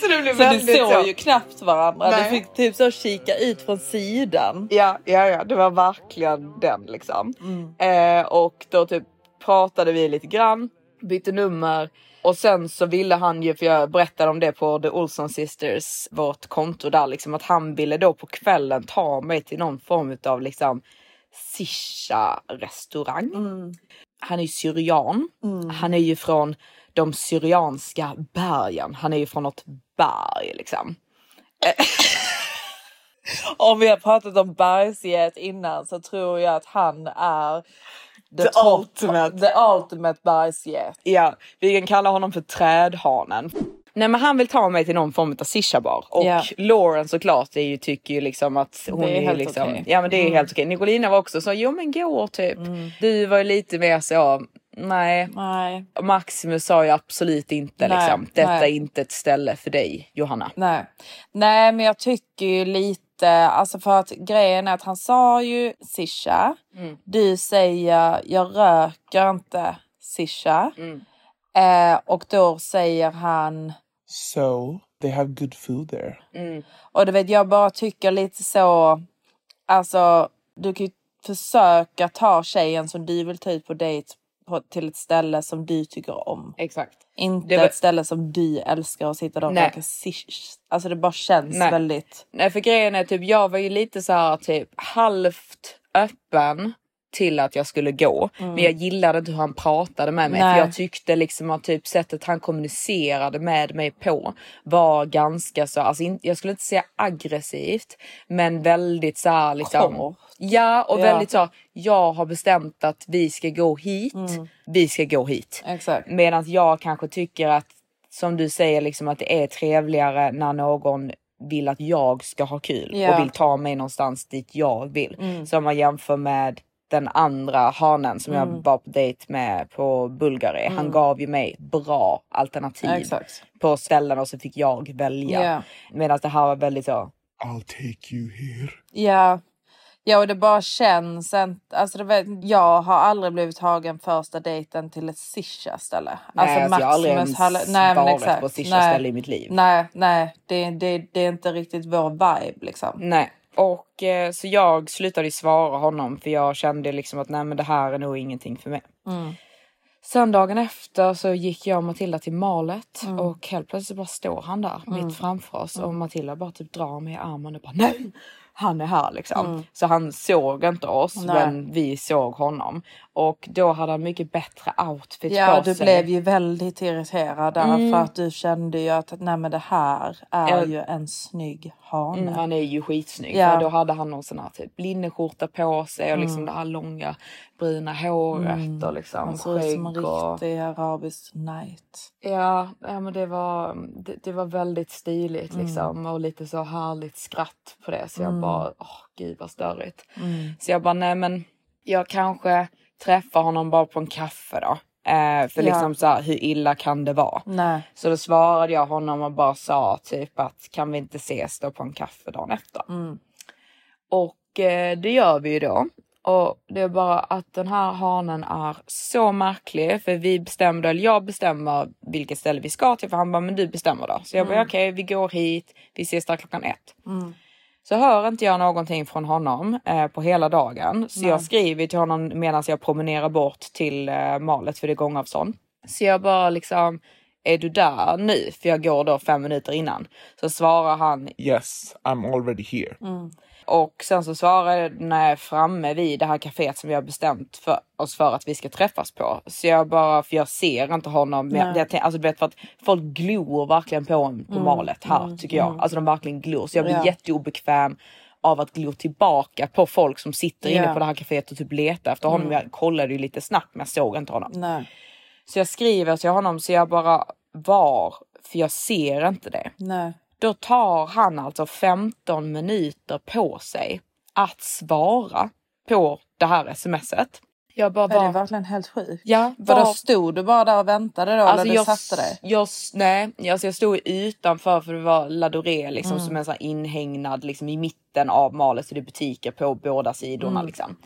[SPEAKER 1] Så det blev
[SPEAKER 2] Så
[SPEAKER 1] väldigt
[SPEAKER 2] såg
[SPEAKER 1] så.
[SPEAKER 2] ju knappt varandra.
[SPEAKER 1] Nej.
[SPEAKER 2] Du fick typ så kika ut från sidan.
[SPEAKER 1] Ja, ja, ja, det var verkligen den liksom.
[SPEAKER 2] Mm.
[SPEAKER 1] Eh, och då typ pratade vi lite grann, bytte nummer och sen så ville han ju, för jag berättade om det på The Olson Sisters, vårt konto där liksom, att han ville då på kvällen ta mig till någon form av liksom Sisha restaurang. Han är ju syrian. Han är ju från de syrianska bergen. Han är ju från något berg liksom. [laughs]
[SPEAKER 2] Om vi har pratat om bergsget innan så tror jag att han är the,
[SPEAKER 1] The ultimate.
[SPEAKER 2] the ultimate bergsget.
[SPEAKER 1] Ja, vi kan kalla honom för trädhanen. Nej men han vill ta mig till någon form av sishabar och
[SPEAKER 2] Ja.
[SPEAKER 1] Lauren såklart är ju, tycker ju liksom att hon
[SPEAKER 2] Det är
[SPEAKER 1] är,
[SPEAKER 2] helt
[SPEAKER 1] liksom.
[SPEAKER 2] Mm.
[SPEAKER 1] ja men det är helt okej. Nicolina var också så, jo men gå typ. Du var ju lite mer så, nej.
[SPEAKER 2] Nej.
[SPEAKER 1] Maximus sa ju absolut inte
[SPEAKER 2] Nej,
[SPEAKER 1] liksom, detta
[SPEAKER 2] nej.
[SPEAKER 1] är inte ett ställe för dig Johanna.
[SPEAKER 2] Nej. Nej men jag tycker ju lite, alltså för att grejen är att han sa ju sisha. Du säger jag röker inte sisha. Eh, och då säger han
[SPEAKER 4] So they have good food there.
[SPEAKER 2] Och du vet jag bara tycker lite så. Alltså du kan ju försöka ta tjejen som du vill ta ut på dejt på, till ett ställe som du tycker om.
[SPEAKER 1] Exakt.
[SPEAKER 2] Inte
[SPEAKER 1] var-
[SPEAKER 2] ett ställe som du älskar och sitta där och sish. Alltså det bara känns
[SPEAKER 1] Nej.
[SPEAKER 2] väldigt.
[SPEAKER 1] Nej för grejen är typ jag var ju lite så här typ halvt öppen till att jag skulle gå. Men jag gillade inte hur han pratade med mig.
[SPEAKER 2] Nej.
[SPEAKER 1] För jag tyckte liksom att typ sättet han kommunicerade med mig på var ganska så, alltså in, jag skulle inte säga aggressivt. Men väldigt så här liksom.
[SPEAKER 2] Kort.
[SPEAKER 1] Ja och
[SPEAKER 2] Ja.
[SPEAKER 1] väldigt så, jag har bestämt att vi ska gå hit. Vi ska gå hit.
[SPEAKER 2] Exakt.
[SPEAKER 1] Medan jag kanske tycker att som du säger liksom att det är trevligare när någon vill att jag ska ha kul
[SPEAKER 2] Ja.
[SPEAKER 1] och vill ta mig någonstans dit jag vill. Så om man jämför med den andra hanen som jag var på dejt med på Bulgari. Han gav ju mig bra alternativ
[SPEAKER 2] Exakt.
[SPEAKER 1] på ställen och så fick jag välja.
[SPEAKER 2] Ja.
[SPEAKER 1] Medan det här var väldigt så.
[SPEAKER 4] I'll take you here.
[SPEAKER 2] Ja. Ja och det bara känns inte, alltså vet, jag har aldrig blivit tagen första dejten till ett sisha ställe.
[SPEAKER 1] Nej, alltså jag har aldrig ens varit på ett sisha-ställe i mitt liv.
[SPEAKER 2] Nej, nej, det, det, det är inte riktigt vår vibe liksom.
[SPEAKER 1] Nej. Och eh, så jag slutade svara honom för jag kände liksom att nej men det här är nog ingenting för mig. Söndagen efter så gick jag och Matilda till malet och helt plötsligt bara står han där mitt framför oss och Matilda bara typ drar mig i armen och bara nej han är här liksom. Så han såg inte oss
[SPEAKER 2] Nej.
[SPEAKER 1] men vi såg honom. Och då hade han mycket bättre outfit
[SPEAKER 2] Ja,
[SPEAKER 1] på
[SPEAKER 2] du
[SPEAKER 1] sig.
[SPEAKER 2] blev ju väldigt irriterad där för att du kände ju att nej men det här är
[SPEAKER 1] Ja.
[SPEAKER 2] ju en snygg hane.
[SPEAKER 1] Mm, han är ju skitsnygg.
[SPEAKER 2] Ja.
[SPEAKER 1] För då hade han någon sån här typ linneskjorta på sig och liksom det här långa bruna håret och liksom
[SPEAKER 2] Han såg ut som en
[SPEAKER 1] och...
[SPEAKER 2] riktig arabisk knight.
[SPEAKER 1] Ja, ja men det var, det, det var väldigt stiligt
[SPEAKER 2] Mm.
[SPEAKER 1] liksom och lite så härligt skratt på det. Så jag bara, åh gud vad störigt.
[SPEAKER 2] Mm.
[SPEAKER 1] Så jag bara, nej men jag kanske träffar honom bara på en kaffe då. Eh, för
[SPEAKER 2] Ja.
[SPEAKER 1] liksom så här, hur illa kan det vara?
[SPEAKER 2] Nej.
[SPEAKER 1] Så då svarade jag honom och bara sa typ att kan vi inte ses då på en kaffe dagen efter?
[SPEAKER 2] Mm.
[SPEAKER 1] Och eh, det gör vi ju då. Och det är bara att den här hanen är så märklig. För vi bestämde, eller jag bestämmer vilket ställe vi ska till. För han bara, men du bestämmer då. Så jag bara,
[SPEAKER 2] Mm.
[SPEAKER 1] okej vi går hit. Vi ses där klockan ett.
[SPEAKER 2] Mm.
[SPEAKER 1] Så hör inte jag någonting från honom eh, på hela dagen. Så
[SPEAKER 2] Nej.
[SPEAKER 1] jag skriver till honom medan jag promenerar bort till eh, malet för det är gångavstånd. Så jag bara liksom, är du där nu? För jag går då fem minuter innan. Så svarar han
[SPEAKER 4] Yes, I'm already here.
[SPEAKER 1] Och sen så svarar jag när jag är framme vid det här kaféet som vi har bestämt för oss för att vi ska träffas på. Så jag bara, för jag ser inte honom. Men jag, jag, alltså du vet för att folk glor verkligen på en på
[SPEAKER 2] Mm,
[SPEAKER 1] malet här
[SPEAKER 2] mm,
[SPEAKER 1] tycker jag.
[SPEAKER 2] mm.
[SPEAKER 1] Alltså de verkligen glor. Så jag blir
[SPEAKER 2] Ja.
[SPEAKER 1] jätteobekväm av att glo tillbaka på folk som sitter inne
[SPEAKER 2] Ja.
[SPEAKER 1] på det här kaféet och typ letar efter honom.
[SPEAKER 2] Mm.
[SPEAKER 1] Jag kollade ju lite snabbt men jag såg inte honom.
[SPEAKER 2] Nej.
[SPEAKER 1] Så jag skriver till honom så jag bara var, för jag ser inte det.
[SPEAKER 2] Nej.
[SPEAKER 1] Då tar han alltså 15 minuter på sig att svara på det här smset. Jag bara
[SPEAKER 2] Är det
[SPEAKER 1] var...
[SPEAKER 2] verkligen helt sjukt?
[SPEAKER 1] Ja,
[SPEAKER 2] Vadå,
[SPEAKER 1] var-
[SPEAKER 2] stod du bara där och väntade då?
[SPEAKER 1] Alltså
[SPEAKER 2] eller
[SPEAKER 1] jag,
[SPEAKER 2] du satte dig?
[SPEAKER 1] jag, nej, alltså jag stod utanför för det var Ladoré liksom
[SPEAKER 2] Mm.
[SPEAKER 1] som en sån här inhägnad liksom i mitten av malet så det är butiker på båda sidorna
[SPEAKER 2] Mm.
[SPEAKER 1] liksom.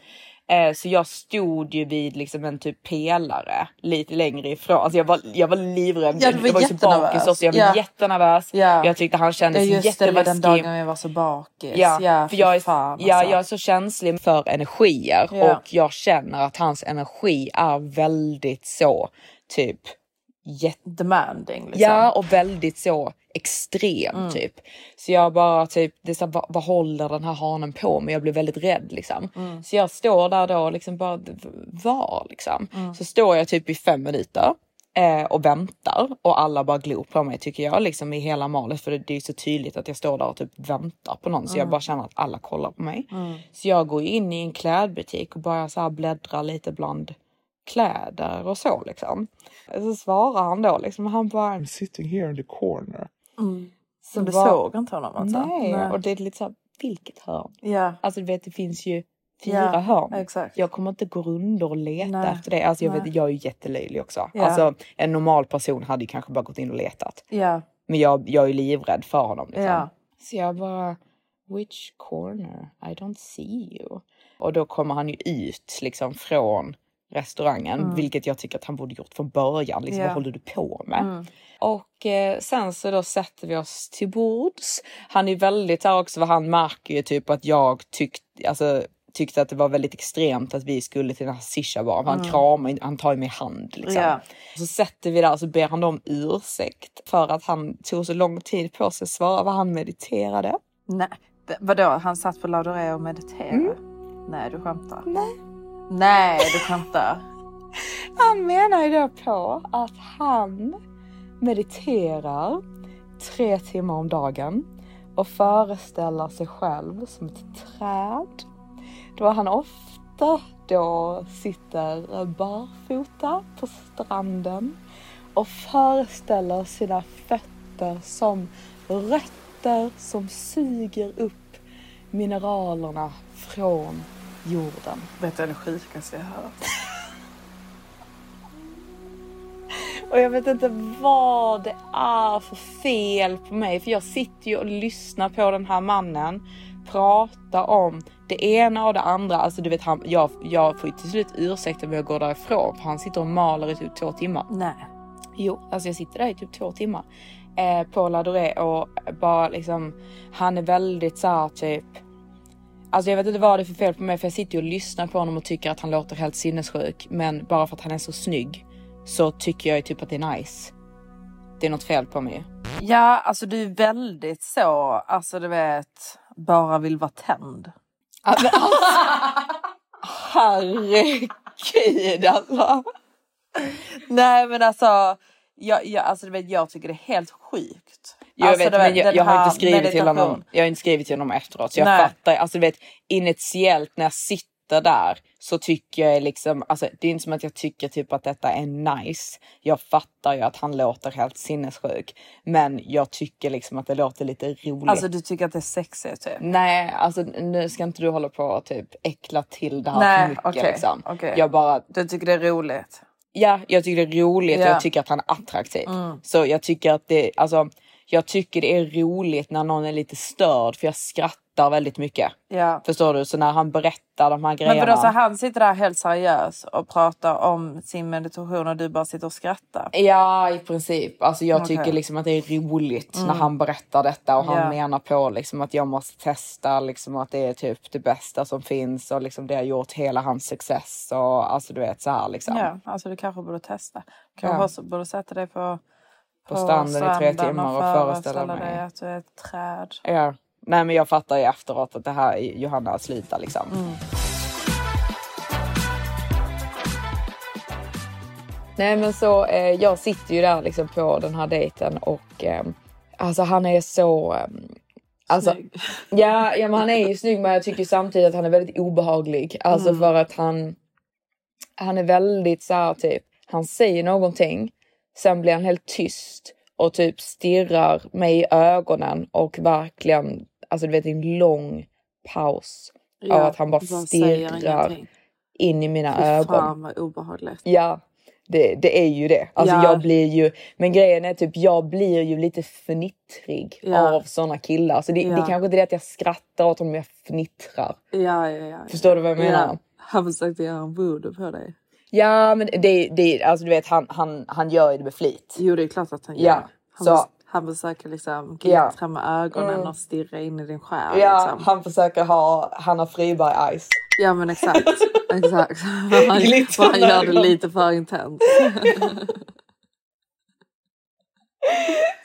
[SPEAKER 1] Eh, så jag stod ju vid liksom en typ pelare lite längre ifrån. Alltså jag var, jag var livrädd.
[SPEAKER 2] Ja, var
[SPEAKER 1] jag var ju så bakis också. Jag var
[SPEAKER 2] Ja.
[SPEAKER 1] jättenervös.
[SPEAKER 2] Ja.
[SPEAKER 1] Jag tyckte han
[SPEAKER 2] Ja
[SPEAKER 1] kändes
[SPEAKER 2] just det, det var den
[SPEAKER 1] jätteläskig.
[SPEAKER 2] dagen jag var så bakis.
[SPEAKER 1] Ja,
[SPEAKER 2] ja
[SPEAKER 1] för jag är,
[SPEAKER 2] fan,
[SPEAKER 1] ja,
[SPEAKER 2] alltså.
[SPEAKER 1] jag är så känslig för energier
[SPEAKER 2] Ja.
[SPEAKER 1] och jag känner att hans energi är väldigt så typ jätte...
[SPEAKER 2] Demanding liksom.
[SPEAKER 1] Ja och väldigt så extrem
[SPEAKER 2] Mm.
[SPEAKER 1] typ. Så jag bara typ, det är så, här, vad, vad håller den här hanen på med? Jag blir väldigt rädd liksom.
[SPEAKER 2] Mm.
[SPEAKER 1] Så jag står där då och liksom bara, var liksom?
[SPEAKER 2] Mm.
[SPEAKER 1] Så står jag typ i fem minuter eh, och väntar och alla bara glor på mig tycker jag liksom i hela malet för det, det är så tydligt att jag står där och typ väntar på någon så jag
[SPEAKER 2] Mm.
[SPEAKER 1] bara känner att alla kollar på mig.
[SPEAKER 2] Mm.
[SPEAKER 1] Så jag går in i en klädbutik och börjar så här bläddra lite bland kläder och så liksom. Så svarar han då liksom, han bara
[SPEAKER 4] I'm sitting here in the corner.
[SPEAKER 2] Mm. Så du
[SPEAKER 1] bara-
[SPEAKER 2] såg inte honom alltså?
[SPEAKER 1] Nej, och det är lite så här, vilket hörn?
[SPEAKER 2] Ja.
[SPEAKER 1] Alltså du vet det finns ju fyra
[SPEAKER 2] Ja,
[SPEAKER 1] hörn.
[SPEAKER 2] exakt.
[SPEAKER 1] Jag kommer inte gå runt och leta
[SPEAKER 2] Nej.
[SPEAKER 1] efter det. Alltså jag,
[SPEAKER 2] Nej.
[SPEAKER 1] vet, jag är ju jättelöjlig också.
[SPEAKER 2] Ja.
[SPEAKER 1] Alltså en normal person hade ju kanske bara gått in och letat.
[SPEAKER 2] Ja.
[SPEAKER 1] Men jag, jag är livrädd för honom. Liksom.
[SPEAKER 2] Ja.
[SPEAKER 1] Så jag bara, which corner? I don't see you. Och då kommer han ju ut liksom från restaurangen,
[SPEAKER 2] Mm.
[SPEAKER 1] vilket jag tycker att han borde gjort från början. Liksom,
[SPEAKER 2] Ja.
[SPEAKER 1] Vad håller du på med?
[SPEAKER 2] Mm.
[SPEAKER 1] Och eh, sen så då sätter vi oss till bords. Han är väldigt här också, för han märker ju typ att jag tyckte, alltså, tyckte att det var väldigt extremt att vi skulle till den här sisha baren. Han
[SPEAKER 2] Mm.
[SPEAKER 1] kramar, han tar ju mig hand liksom.
[SPEAKER 2] Ja.
[SPEAKER 1] Så sätter vi där och så ber han om ursäkt för att han tog så lång tid på sig att svara vad han mediterade.
[SPEAKER 2] Nej. Vadå, han satt på Ladoré och mediterade?
[SPEAKER 1] Mm.
[SPEAKER 2] Nej, du skämtar.
[SPEAKER 1] Nej.
[SPEAKER 2] Nej, du skämtar. [laughs]
[SPEAKER 1] Han menar ju då på att han mediterar tre timmar om dagen och föreställer sig själv som ett träd. Då han ofta då sitter barfota på stranden och föreställer sina fötter som rötter som suger upp mineralerna från jorden.
[SPEAKER 2] Vet du det sjukaste jag hört? [laughs]
[SPEAKER 1] Och jag vet inte vad det är för fel på mig. För jag sitter ju och lyssnar på den här mannen prata om det ena och det andra. Alltså du vet, han, jag, jag får ju till slut ursäkta mig att gå därifrån. För han sitter och maler i typ två timmar.
[SPEAKER 2] Nej.
[SPEAKER 1] Jo, alltså jag sitter där i typ två timmar. Eh, på Ladoré och bara liksom, han är väldigt så här typ Alltså jag vet inte vad det är för fel på mig för jag sitter ju och lyssnar på honom och tycker att han låter helt sinnessjuk. Men bara för att han är så snygg så tycker jag ju typ att det är nice. Det är något fel på mig.
[SPEAKER 2] Ja, alltså du är väldigt så, alltså du vet, bara vill vara tänd.
[SPEAKER 1] Men alltså, herregud alltså.
[SPEAKER 2] Nej men alltså, jag, jag, alltså du vet, jag tycker det är helt sjukt.
[SPEAKER 1] Jag
[SPEAKER 2] alltså,
[SPEAKER 1] vet,
[SPEAKER 2] du
[SPEAKER 1] men jag, jag har inte skrivit till honom. Jag har inte skrivit till honom efteråt så jag
[SPEAKER 2] Nej.
[SPEAKER 1] fattar. Alltså du vet initiellt när jag sitter där så tycker jag liksom, alltså det är inte som att jag tycker typ att detta är nice. Jag fattar ju att han låter helt sinnessjuk, men jag tycker liksom att det låter lite roligt.
[SPEAKER 2] Alltså du tycker att det är sexigt typ?
[SPEAKER 1] Nej, alltså nu ska inte du hålla på och typ äckla till det här
[SPEAKER 2] Nej,
[SPEAKER 1] för mycket
[SPEAKER 2] okej,
[SPEAKER 1] liksom.
[SPEAKER 2] okej.
[SPEAKER 1] Jag bara,
[SPEAKER 2] Du tycker det är roligt?
[SPEAKER 1] ja, jag tycker det är roligt och
[SPEAKER 2] Ja.
[SPEAKER 1] jag tycker att han är attraktiv.
[SPEAKER 2] Mm.
[SPEAKER 1] Så jag tycker att det, alltså, jag tycker det är roligt när någon är lite störd för jag skrattar väldigt mycket.
[SPEAKER 2] Ja.
[SPEAKER 1] Förstår du? Så när han berättar de här grejerna.
[SPEAKER 2] Men vadå, så han sitter där helt seriös och pratar om sin meditation och du bara sitter och skrattar?
[SPEAKER 1] Ja, i princip. Alltså jag
[SPEAKER 2] Okej.
[SPEAKER 1] tycker liksom att det är roligt
[SPEAKER 2] Mm.
[SPEAKER 1] när han berättar detta och han
[SPEAKER 2] Ja.
[SPEAKER 1] menar på liksom att jag måste testa liksom att det är typ det bästa som finns och liksom det har gjort hela hans success och alltså du vet så här liksom.
[SPEAKER 2] Ja, alltså du kanske borde testa. Kanske
[SPEAKER 1] Ja.
[SPEAKER 2] borde sätta dig på,
[SPEAKER 1] På stranden i tre timmar och
[SPEAKER 2] föreställa
[SPEAKER 1] mig.
[SPEAKER 2] att du är ett träd.
[SPEAKER 1] Ja. Nej men jag fattar ju efteråt att det här är Johanna slutar liksom.
[SPEAKER 2] Mm.
[SPEAKER 1] Nej men så eh, jag sitter ju där liksom på den här dejten och eh, alltså han är så eh, Alltså,
[SPEAKER 2] Snygg. [laughs]
[SPEAKER 1] ja, ja men han är ju snygg men jag tycker samtidigt att han är väldigt obehaglig. Alltså
[SPEAKER 2] Mm.
[SPEAKER 1] för att han Han är väldigt så här typ Han säger någonting Sen blir han helt tyst och typ stirrar mig i ögonen och verkligen Alltså du vet en lång paus
[SPEAKER 2] Ja,
[SPEAKER 1] av att han bara stirrar in i mina
[SPEAKER 2] Fy
[SPEAKER 1] ögon.
[SPEAKER 2] fan vad obehagligt.
[SPEAKER 1] Ja, det, det är ju det. Alltså
[SPEAKER 2] Ja.
[SPEAKER 1] jag blir ju, men grejen är typ jag blir ju lite fnittrig
[SPEAKER 2] Ja.
[SPEAKER 1] av såna killar. Så det,
[SPEAKER 2] Ja.
[SPEAKER 1] det kanske inte är det att jag skrattar åt dem, jag fnittrar.
[SPEAKER 2] Ja, ja, ja.
[SPEAKER 1] Förstår du vad jag menar?
[SPEAKER 2] Ja. Han försökte göra en voodoo på dig.
[SPEAKER 1] Ja men det, det alltså du vet han, han, han gör ju det med flit.
[SPEAKER 2] Jo, det är klart att han gör.
[SPEAKER 1] Ja,
[SPEAKER 2] Han,
[SPEAKER 1] så-
[SPEAKER 2] han försöker liksom
[SPEAKER 1] Ja.
[SPEAKER 2] glittra med ögonen
[SPEAKER 1] Mm.
[SPEAKER 2] och stirra in i din själ.
[SPEAKER 1] Ja,
[SPEAKER 2] liksom.
[SPEAKER 1] han försöker ha Hanna Friberg eyes.
[SPEAKER 2] Ja men exakt. [laughs] exakt. Han, [laughs] [laughs]
[SPEAKER 1] Glittra
[SPEAKER 2] han gör det lite för intens.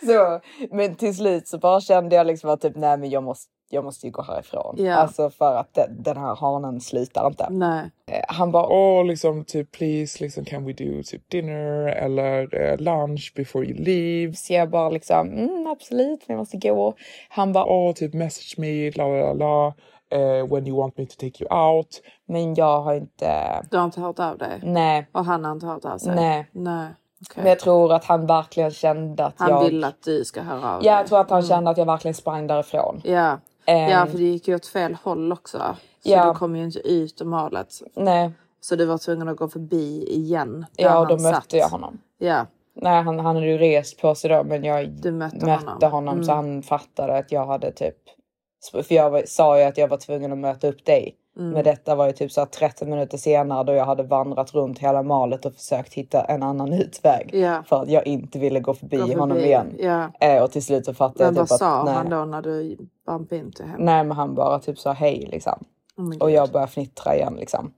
[SPEAKER 1] Så, men till slut så bara kände jag liksom att typ nej men jag måste, jag måste ju gå härifrån.
[SPEAKER 2] Ja.
[SPEAKER 1] Alltså för att den, den här hanen slutar inte.
[SPEAKER 2] Nej.
[SPEAKER 1] Eh, Han bara
[SPEAKER 4] Åh, liksom typ please, liksom can we do typ dinner eller eh, lunch before you leave?
[SPEAKER 1] Så jag bara liksom, mm, absolut, vi måste gå. Han bara,
[SPEAKER 4] Åh, typ message me, la la la eh, when you want me to take you out.
[SPEAKER 1] men jag har inte,
[SPEAKER 2] Du har inte hört av dig?
[SPEAKER 1] nej.
[SPEAKER 2] Och han har inte hört av sig?
[SPEAKER 1] Nej.
[SPEAKER 2] Nej. okej.
[SPEAKER 1] Men jag tror att han verkligen kände att
[SPEAKER 2] Han
[SPEAKER 1] jag...
[SPEAKER 2] vill att du ska höra av
[SPEAKER 1] Ja,
[SPEAKER 2] dig?
[SPEAKER 1] jag tror att han kände att jag verkligen sprang därifrån.
[SPEAKER 2] Ja.
[SPEAKER 1] Ehm,
[SPEAKER 2] ja, för det gick ju åt fel håll också. Så
[SPEAKER 1] Ja.
[SPEAKER 2] du kom ju inte ut ur målet.
[SPEAKER 1] Nej,
[SPEAKER 2] Så du var tvungen att gå förbi igen.
[SPEAKER 1] ja och då mötte
[SPEAKER 2] satt.
[SPEAKER 1] jag honom.
[SPEAKER 2] Ja,
[SPEAKER 1] Nej, han, han hade ju rest på sig då, men jag
[SPEAKER 2] du mötte,
[SPEAKER 1] mötte
[SPEAKER 2] honom.
[SPEAKER 1] honom, så
[SPEAKER 2] Mm.
[SPEAKER 1] han fattade att jag hade typ... För jag var, sa ju att jag var tvungen att möta upp dig.
[SPEAKER 2] Mm.
[SPEAKER 1] Men detta var ju typ så här 30 minuter senare då jag hade vandrat runt hela malet och försökt hitta en annan [laughs] utväg.
[SPEAKER 2] Ja.
[SPEAKER 1] För att jag inte ville gå förbi,
[SPEAKER 2] Gå förbi,
[SPEAKER 1] honom igen. Eh, och till slut så fattade
[SPEAKER 2] Men
[SPEAKER 1] jag
[SPEAKER 2] vad
[SPEAKER 1] typ
[SPEAKER 2] sa
[SPEAKER 1] att nej.
[SPEAKER 2] han då när du bumpade into henne?
[SPEAKER 1] Nej men han bara typ sa hej liksom.
[SPEAKER 2] Oh
[SPEAKER 1] Och jag började fnittra igen liksom.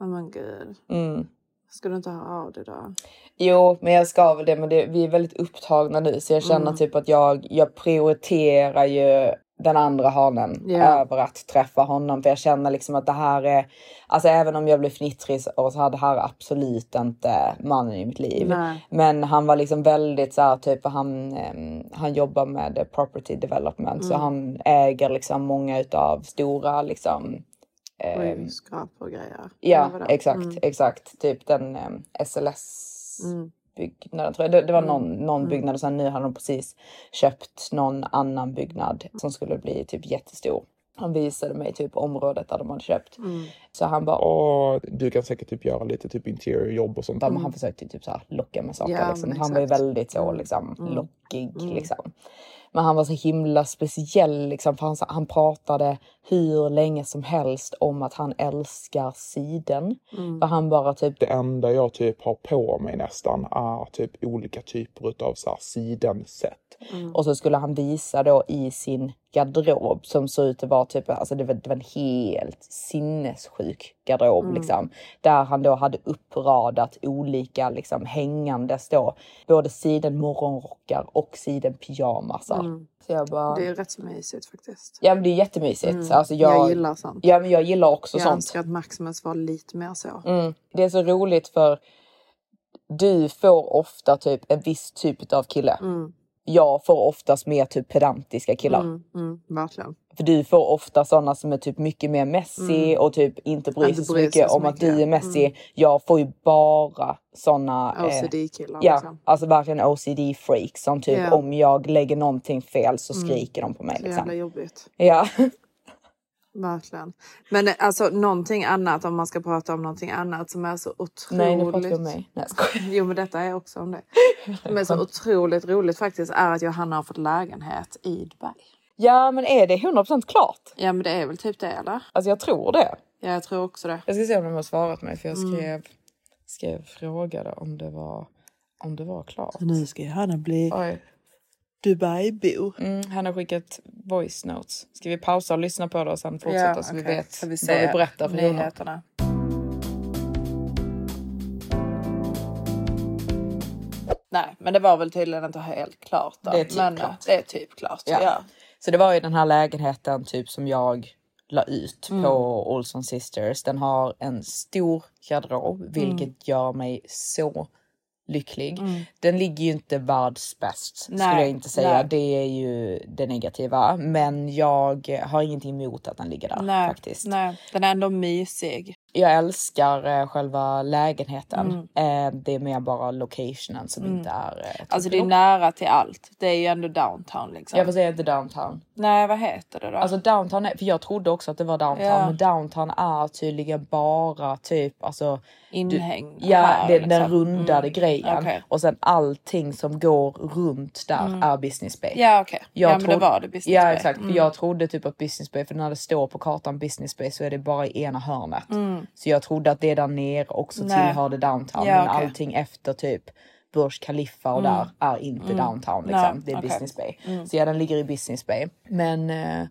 [SPEAKER 2] Oh men gud.
[SPEAKER 1] Mm.
[SPEAKER 2] Ska du inte höra av dig då?
[SPEAKER 1] Jo, men jag ska väl det. Men det, vi är väldigt upptagna nu så jag känner
[SPEAKER 2] Mm.
[SPEAKER 1] typ att jag, jag prioriterar ju den andra hanen
[SPEAKER 2] Ja.
[SPEAKER 1] över att träffa honom. För jag känner liksom att det här är, alltså även om jag blir fnittrig och så här, det här är absolut inte mannen i mitt liv.
[SPEAKER 2] Nej.
[SPEAKER 1] Men han var liksom väldigt så här typ, han, ehm, han jobbar med property development så
[SPEAKER 2] Mm.
[SPEAKER 1] han äger liksom många utav stora liksom
[SPEAKER 2] Skyskrapor och grejer.
[SPEAKER 1] Ja, exakt,
[SPEAKER 2] Mm.
[SPEAKER 1] exakt. Typ den um, SLS
[SPEAKER 2] Mm.
[SPEAKER 1] Byggnaden tror jag. Det, det var någon,
[SPEAKER 2] Mm.
[SPEAKER 1] någon
[SPEAKER 2] Mm.
[SPEAKER 1] byggnad och sen nu har de precis köpt någon annan byggnad som skulle bli typ jättestor. Han visade mig typ området där de hade köpt.
[SPEAKER 2] Mm.
[SPEAKER 1] Så han bara,
[SPEAKER 4] Åh, du kan säkert typ göra lite typ interior jobb och sånt.
[SPEAKER 1] men han försökte typ så här locka med saker.
[SPEAKER 2] Ja,
[SPEAKER 1] liksom. Han var ju väldigt så
[SPEAKER 2] Mm.
[SPEAKER 1] liksom
[SPEAKER 2] Mm.
[SPEAKER 1] lockig
[SPEAKER 2] Mm.
[SPEAKER 1] liksom. Men han var så himla speciell liksom, för han, han pratade hur länge som helst om att han älskar siden.
[SPEAKER 2] Mm.
[SPEAKER 1] För han bara typ
[SPEAKER 4] Det enda jag typ har på mig nästan är typ olika typer utav så här sidenset.
[SPEAKER 2] Mm.
[SPEAKER 1] Och så skulle han visa då i sin garderob som såg ut att vara typ, alltså det var, det var en helt sinnessjuk garderob
[SPEAKER 2] Mm.
[SPEAKER 1] liksom. Där han då hade uppradat olika liksom hängandes då. Både siden morgonrockar och siden pyjamasar.
[SPEAKER 2] Mm.
[SPEAKER 1] Jag bara,
[SPEAKER 2] Det är rätt så mysigt faktiskt.
[SPEAKER 1] ja men det är jättemysigt.
[SPEAKER 2] Mm.
[SPEAKER 1] Alltså jag,
[SPEAKER 2] jag gillar sånt.
[SPEAKER 1] Ja men jag gillar också
[SPEAKER 2] jag
[SPEAKER 1] sånt.
[SPEAKER 2] önskar att Maximus var lite mer så.
[SPEAKER 1] Mm. Det är så roligt för du får ofta typ en viss typ av kille.
[SPEAKER 2] Mm.
[SPEAKER 1] Jag får oftast mer typ pedantiska killar.
[SPEAKER 2] Mm, mm, verkligen.
[SPEAKER 1] För du får ofta sådana som är typ mycket mer messy
[SPEAKER 2] Mm.
[SPEAKER 1] och typ inte bryr sig så mycket om att du är messy.
[SPEAKER 2] Mm.
[SPEAKER 1] Jag får ju bara såna eh,
[SPEAKER 2] OCD-killar,
[SPEAKER 1] ja,
[SPEAKER 2] liksom.
[SPEAKER 1] alltså verkligen OCD freaks som typ
[SPEAKER 2] Ja.
[SPEAKER 1] om jag lägger någonting fel så
[SPEAKER 2] Mm.
[SPEAKER 1] skriker de på mig
[SPEAKER 2] Så jävla
[SPEAKER 1] liksom.
[SPEAKER 2] jobbigt.
[SPEAKER 1] Ja.
[SPEAKER 2] Verkligen. Men eh, alltså någonting annat om man ska prata om någonting annat som är så otroligt.
[SPEAKER 1] Nej nu pratar vi om mig. Nej.
[SPEAKER 2] Jo men detta är också om det. [laughs] Men så otroligt roligt faktiskt är att Johanna har fått lägenhet i Dubai.
[SPEAKER 1] Ja men är det 100% klart?
[SPEAKER 2] Ja men det är väl typ det eller?
[SPEAKER 1] Alltså jag tror det.
[SPEAKER 2] Ja jag tror också det.
[SPEAKER 1] Jag ska se om de har svarat mig för jag
[SPEAKER 2] Mm.
[SPEAKER 1] skrev, skrev frågade om det var, om det var klart.
[SPEAKER 2] nu ska Hanna bli
[SPEAKER 1] Oj.
[SPEAKER 2] Dubai-bo.
[SPEAKER 1] Mm, han har skickat voice notes. Ska vi pausa och lyssna på det och sen fortsätta så vi
[SPEAKER 2] okej.
[SPEAKER 1] vet
[SPEAKER 2] Så vi
[SPEAKER 1] vad vi berättar för
[SPEAKER 2] nyheterna. Nej, men det var väl tydligen inte helt klart. Då.
[SPEAKER 1] Det är typ
[SPEAKER 2] men,
[SPEAKER 1] klart.
[SPEAKER 2] Det är typ klart.
[SPEAKER 1] Ja.
[SPEAKER 2] Ja.
[SPEAKER 1] Så det var ju den här lägenheten typ som jag la ut
[SPEAKER 2] Mm.
[SPEAKER 1] på Olson Sisters. Den har en stor garderob vilket
[SPEAKER 2] Mm.
[SPEAKER 1] gör mig så lycklig. Den ligger ju inte världsbäst skulle jag inte säga.
[SPEAKER 2] nej.
[SPEAKER 1] Det är ju det negativa. Men jag har ingenting emot att den ligger där
[SPEAKER 2] Nej,
[SPEAKER 1] faktiskt.
[SPEAKER 2] nej, den är ändå mysig.
[SPEAKER 1] Jag älskar eh, själva lägenheten.
[SPEAKER 2] Mm.
[SPEAKER 1] Eh, det är mer bara locationen som inte är... Eh,
[SPEAKER 2] Alltså det är nära till allt. Det är ju ändå downtown liksom.
[SPEAKER 1] Jag får säga inte downtown.
[SPEAKER 2] Nej, vad heter det då?
[SPEAKER 1] Alltså downtown, är, för jag trodde också att det var downtown,
[SPEAKER 2] Ja.
[SPEAKER 1] men downtown är tydligen bara typ alltså
[SPEAKER 2] Inhägn
[SPEAKER 1] du, Ja,
[SPEAKER 2] här,
[SPEAKER 1] det, den
[SPEAKER 2] liksom.
[SPEAKER 1] rundade
[SPEAKER 2] Mm.
[SPEAKER 1] grejen
[SPEAKER 2] Okej.
[SPEAKER 1] och sen allting som går runt där är business bay.
[SPEAKER 2] Ja okej.
[SPEAKER 1] Jag
[SPEAKER 2] Ja men det
[SPEAKER 1] trodde-
[SPEAKER 2] var det business
[SPEAKER 1] Ja
[SPEAKER 2] bay.
[SPEAKER 1] exakt,
[SPEAKER 2] Mm.
[SPEAKER 1] för jag trodde typ att business bay, för när det står på kartan business bay så är det bara i ena hörnet. Så jag trodde att det där nere också
[SPEAKER 2] Mm. Nej.
[SPEAKER 1] tillhörde downtown,
[SPEAKER 2] Ja,
[SPEAKER 1] men.
[SPEAKER 2] Mm.
[SPEAKER 1] allting efter typ Burj Khalifa och där är inte downtown liksom.
[SPEAKER 2] Nej,
[SPEAKER 1] det är
[SPEAKER 2] okej.
[SPEAKER 1] business bay. Så ja, den ligger i business bay. Men eh,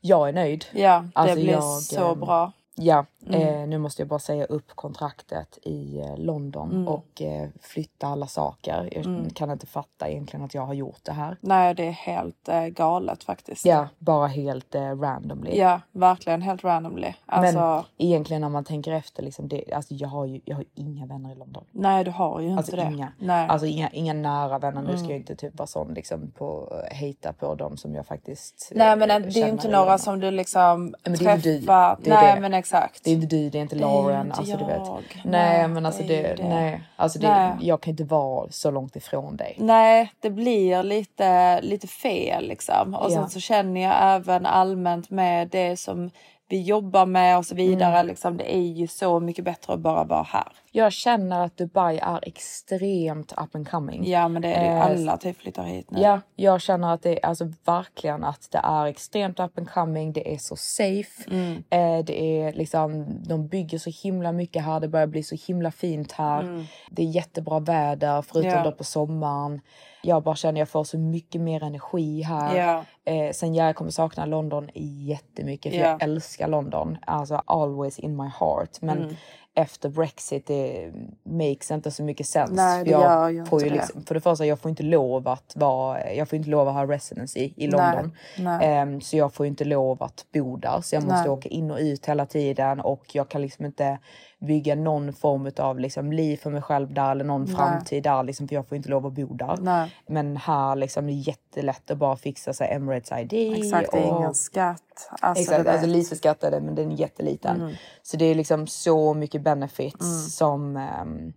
[SPEAKER 1] jag är nöjd.
[SPEAKER 2] Ja, det
[SPEAKER 1] Alltså,
[SPEAKER 2] blir
[SPEAKER 1] jag,
[SPEAKER 2] så
[SPEAKER 1] ehm,
[SPEAKER 2] bra.
[SPEAKER 1] Ja,
[SPEAKER 2] Mm.
[SPEAKER 1] eh, nu måste jag bara säga upp kontraktet i eh, London
[SPEAKER 2] Mm.
[SPEAKER 1] och eh, flytta alla saker. Jag kan inte fatta egentligen att jag har gjort det här.
[SPEAKER 2] Nej, det är helt eh, galet faktiskt.
[SPEAKER 1] Ja, bara helt eh, randomly.
[SPEAKER 2] Ja, verkligen helt randomly. Alltså,
[SPEAKER 1] Men egentligen när man tänker efter, liksom, det, alltså, jag, har ju, jag har ju inga vänner i London.
[SPEAKER 2] nej, du har ju inte
[SPEAKER 1] Alltså
[SPEAKER 2] det.
[SPEAKER 1] inga.
[SPEAKER 2] Nej. Mm.
[SPEAKER 1] Alltså inga, inga nära vänner. Nu ska jag inte typ vara sån liksom på hejta på dem som jag faktiskt
[SPEAKER 2] nej, men
[SPEAKER 1] eh,
[SPEAKER 2] det är ju inte några som du liksom
[SPEAKER 1] men det är ju du.
[SPEAKER 2] träffar.
[SPEAKER 1] Det är
[SPEAKER 2] nej,
[SPEAKER 1] det.
[SPEAKER 2] men exakt.
[SPEAKER 1] Det är inte du, det är inte
[SPEAKER 2] är ju
[SPEAKER 1] Lauren.
[SPEAKER 2] inte
[SPEAKER 1] alltså, du vet.
[SPEAKER 2] jag.
[SPEAKER 1] Nej,
[SPEAKER 2] Nej,
[SPEAKER 1] men alltså
[SPEAKER 2] det är
[SPEAKER 1] det,
[SPEAKER 2] det.
[SPEAKER 1] nej. Alltså det,
[SPEAKER 2] Nej.
[SPEAKER 1] jag kan inte vara så långt ifrån dig.
[SPEAKER 2] Nej, det blir lite, lite fel liksom. Och
[SPEAKER 1] Ja.
[SPEAKER 2] sen så känner jag även allmänt med det som vi jobbar med och så vidare.
[SPEAKER 1] Mm.
[SPEAKER 2] Liksom, det är ju så mycket bättre att bara vara här.
[SPEAKER 1] Jag känner att Dubai är extremt up and coming.
[SPEAKER 2] Ja, men det är det ju.
[SPEAKER 1] Eh,
[SPEAKER 2] Alla typ flyttar hit nu.
[SPEAKER 1] Ja, jag känner att det är alltså verkligen att det är extremt up and coming. Det är så safe.
[SPEAKER 2] Mm.
[SPEAKER 1] Eh, det är liksom, de bygger så himla mycket här. Det börjar bli så himla fint här. Det är jättebra väder förutom
[SPEAKER 2] Mm. Ja.
[SPEAKER 1] då på sommaren. Jag bara känner jag får så mycket mer energi här.
[SPEAKER 2] Ja.
[SPEAKER 1] Eh, sen jag kommer sakna London jättemycket för
[SPEAKER 2] Ja.
[SPEAKER 1] jag älskar London. Alltså always in my heart. Men
[SPEAKER 2] Mm.
[SPEAKER 1] Efter Brexit det makes inte så mycket sens.
[SPEAKER 2] Nej, det
[SPEAKER 1] jag
[SPEAKER 2] gör ju
[SPEAKER 1] får
[SPEAKER 2] det.
[SPEAKER 1] liksom, för det första, jag får inte lov att vara, jag får inte lov att ha residency i London.
[SPEAKER 2] nej.
[SPEAKER 1] Ehm, så jag får inte lov att bo där. Så jag måste
[SPEAKER 2] Nej.
[SPEAKER 1] åka in och ut hela tiden och jag kan liksom inte bygga någon form av liksom liv för mig själv där eller någon
[SPEAKER 2] Nej.
[SPEAKER 1] framtid där liksom, för jag får inte lov att bo där.
[SPEAKER 2] Nej.
[SPEAKER 1] Men här liksom det är jättelätt att bara fixa sig Emirates ID.
[SPEAKER 2] Exakt, det är
[SPEAKER 1] och-
[SPEAKER 2] ingen skatt. Alltså,
[SPEAKER 1] Exakt,
[SPEAKER 2] det där-
[SPEAKER 1] alltså lite skattade men den är jätteliten.
[SPEAKER 2] Mm.
[SPEAKER 1] Så det är liksom så mycket benefits som ehm,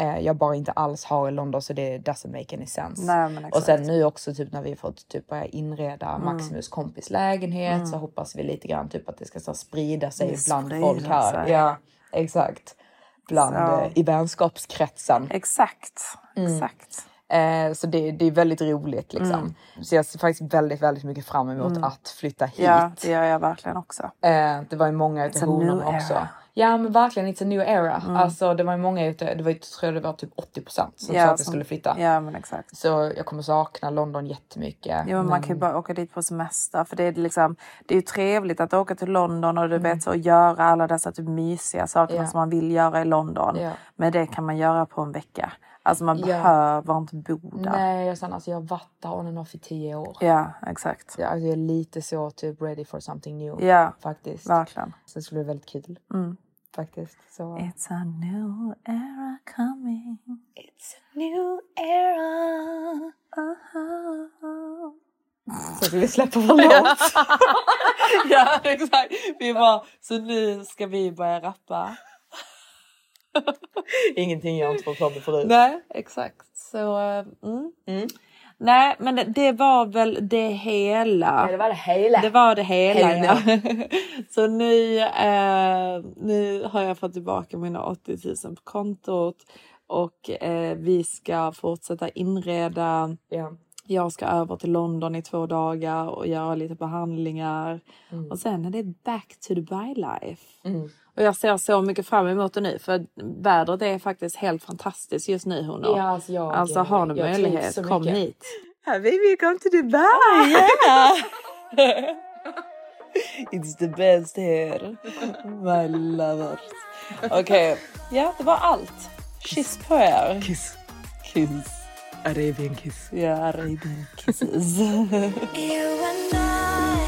[SPEAKER 1] eh, jag bara inte alls har i London så det doesn't make any sense.
[SPEAKER 2] Nej,
[SPEAKER 1] och sen nu också typ när vi fått typ börja inreda
[SPEAKER 2] Mm.
[SPEAKER 1] Maximus kompis lägenhet så hoppas vi lite grann typ att det ska så sprida sig
[SPEAKER 2] Det
[SPEAKER 1] bland folk här.
[SPEAKER 2] sig.
[SPEAKER 1] Ja, exakt. Bland eh, i vänskapskretsen.
[SPEAKER 2] Exakt,
[SPEAKER 1] Mm.
[SPEAKER 2] exakt.
[SPEAKER 1] Eh, så det, det är väldigt roligt liksom. Så jag ser faktiskt väldigt, väldigt mycket fram emot att flytta hit.
[SPEAKER 2] Mm. Ja, det gör jag verkligen också.
[SPEAKER 1] Eh, det var ju många utav honorna också.
[SPEAKER 2] era.
[SPEAKER 1] Ja men verkligen, it's a new era. Alltså det var ju många det var ju, tror jag det var typ 80 procent som sa att jag skulle flytta.
[SPEAKER 2] Ja, men exakt.
[SPEAKER 1] Så jag kommer sakna London jättemycket.
[SPEAKER 2] Jo, men man kan ju bara åka dit på semester. För det är, liksom, det är ju trevligt att åka till London och du vet så, göra alla dessa typ mysiga
[SPEAKER 1] Mm. Ja.
[SPEAKER 2] som man vill göra i London.
[SPEAKER 1] Ja.
[SPEAKER 2] Men det kan man göra på en vecka. Alltså man
[SPEAKER 1] Ja.
[SPEAKER 2] behöver inte bo där.
[SPEAKER 1] Nej, jag, sen, alltså, jag har varit där on and off i tio år.
[SPEAKER 2] Ja, exakt.
[SPEAKER 1] Så jag, alltså, jag är lite så typ ready for something new.
[SPEAKER 2] Ja,
[SPEAKER 1] Faktiskt.
[SPEAKER 2] verkligen.
[SPEAKER 1] Sen skulle det bli väldigt kul.
[SPEAKER 2] Mm.
[SPEAKER 1] Faktiskt. Så.
[SPEAKER 2] It's a new era coming.
[SPEAKER 1] It's a new era.
[SPEAKER 2] Uh-huh.
[SPEAKER 1] Så vi släppa vår låt. [laughs]
[SPEAKER 2] ja, exakt. Vi bara, så nu ska vi börja rappa.
[SPEAKER 1] Ingenting jag inte fått för förut.
[SPEAKER 2] Nej, exakt. Så, eh, mm. Nej, men det, det var väl det hela.
[SPEAKER 1] Ja, det var det hela.
[SPEAKER 2] Det var det hela,
[SPEAKER 1] Hela.
[SPEAKER 2] ja. [laughs] Så nu, eh, nu har jag fått tillbaka mina 80 000 på kontot och eh, vi ska fortsätta inreda
[SPEAKER 1] Ja.
[SPEAKER 2] Jag ska över till London i två dagar och göra lite behandlingar.
[SPEAKER 8] Mm.
[SPEAKER 2] Och sen är det back to Dubai life. Och jag ser så mycket fram emot det nu för vädret är faktiskt helt fantastiskt just nu honor.
[SPEAKER 8] Ja, alltså jag-
[SPEAKER 2] alltså har ni möjlighet, kom
[SPEAKER 8] mycket.
[SPEAKER 2] hit. Habibi, come to Dubai!
[SPEAKER 8] Yeah! [laughs] It's the best here. My lovers. Okej, ja det var allt. Kyss på er.
[SPEAKER 1] Kiss.
[SPEAKER 8] Kiss.
[SPEAKER 1] Arabian kiss.
[SPEAKER 8] Ja, Arabian kisses. [laughs]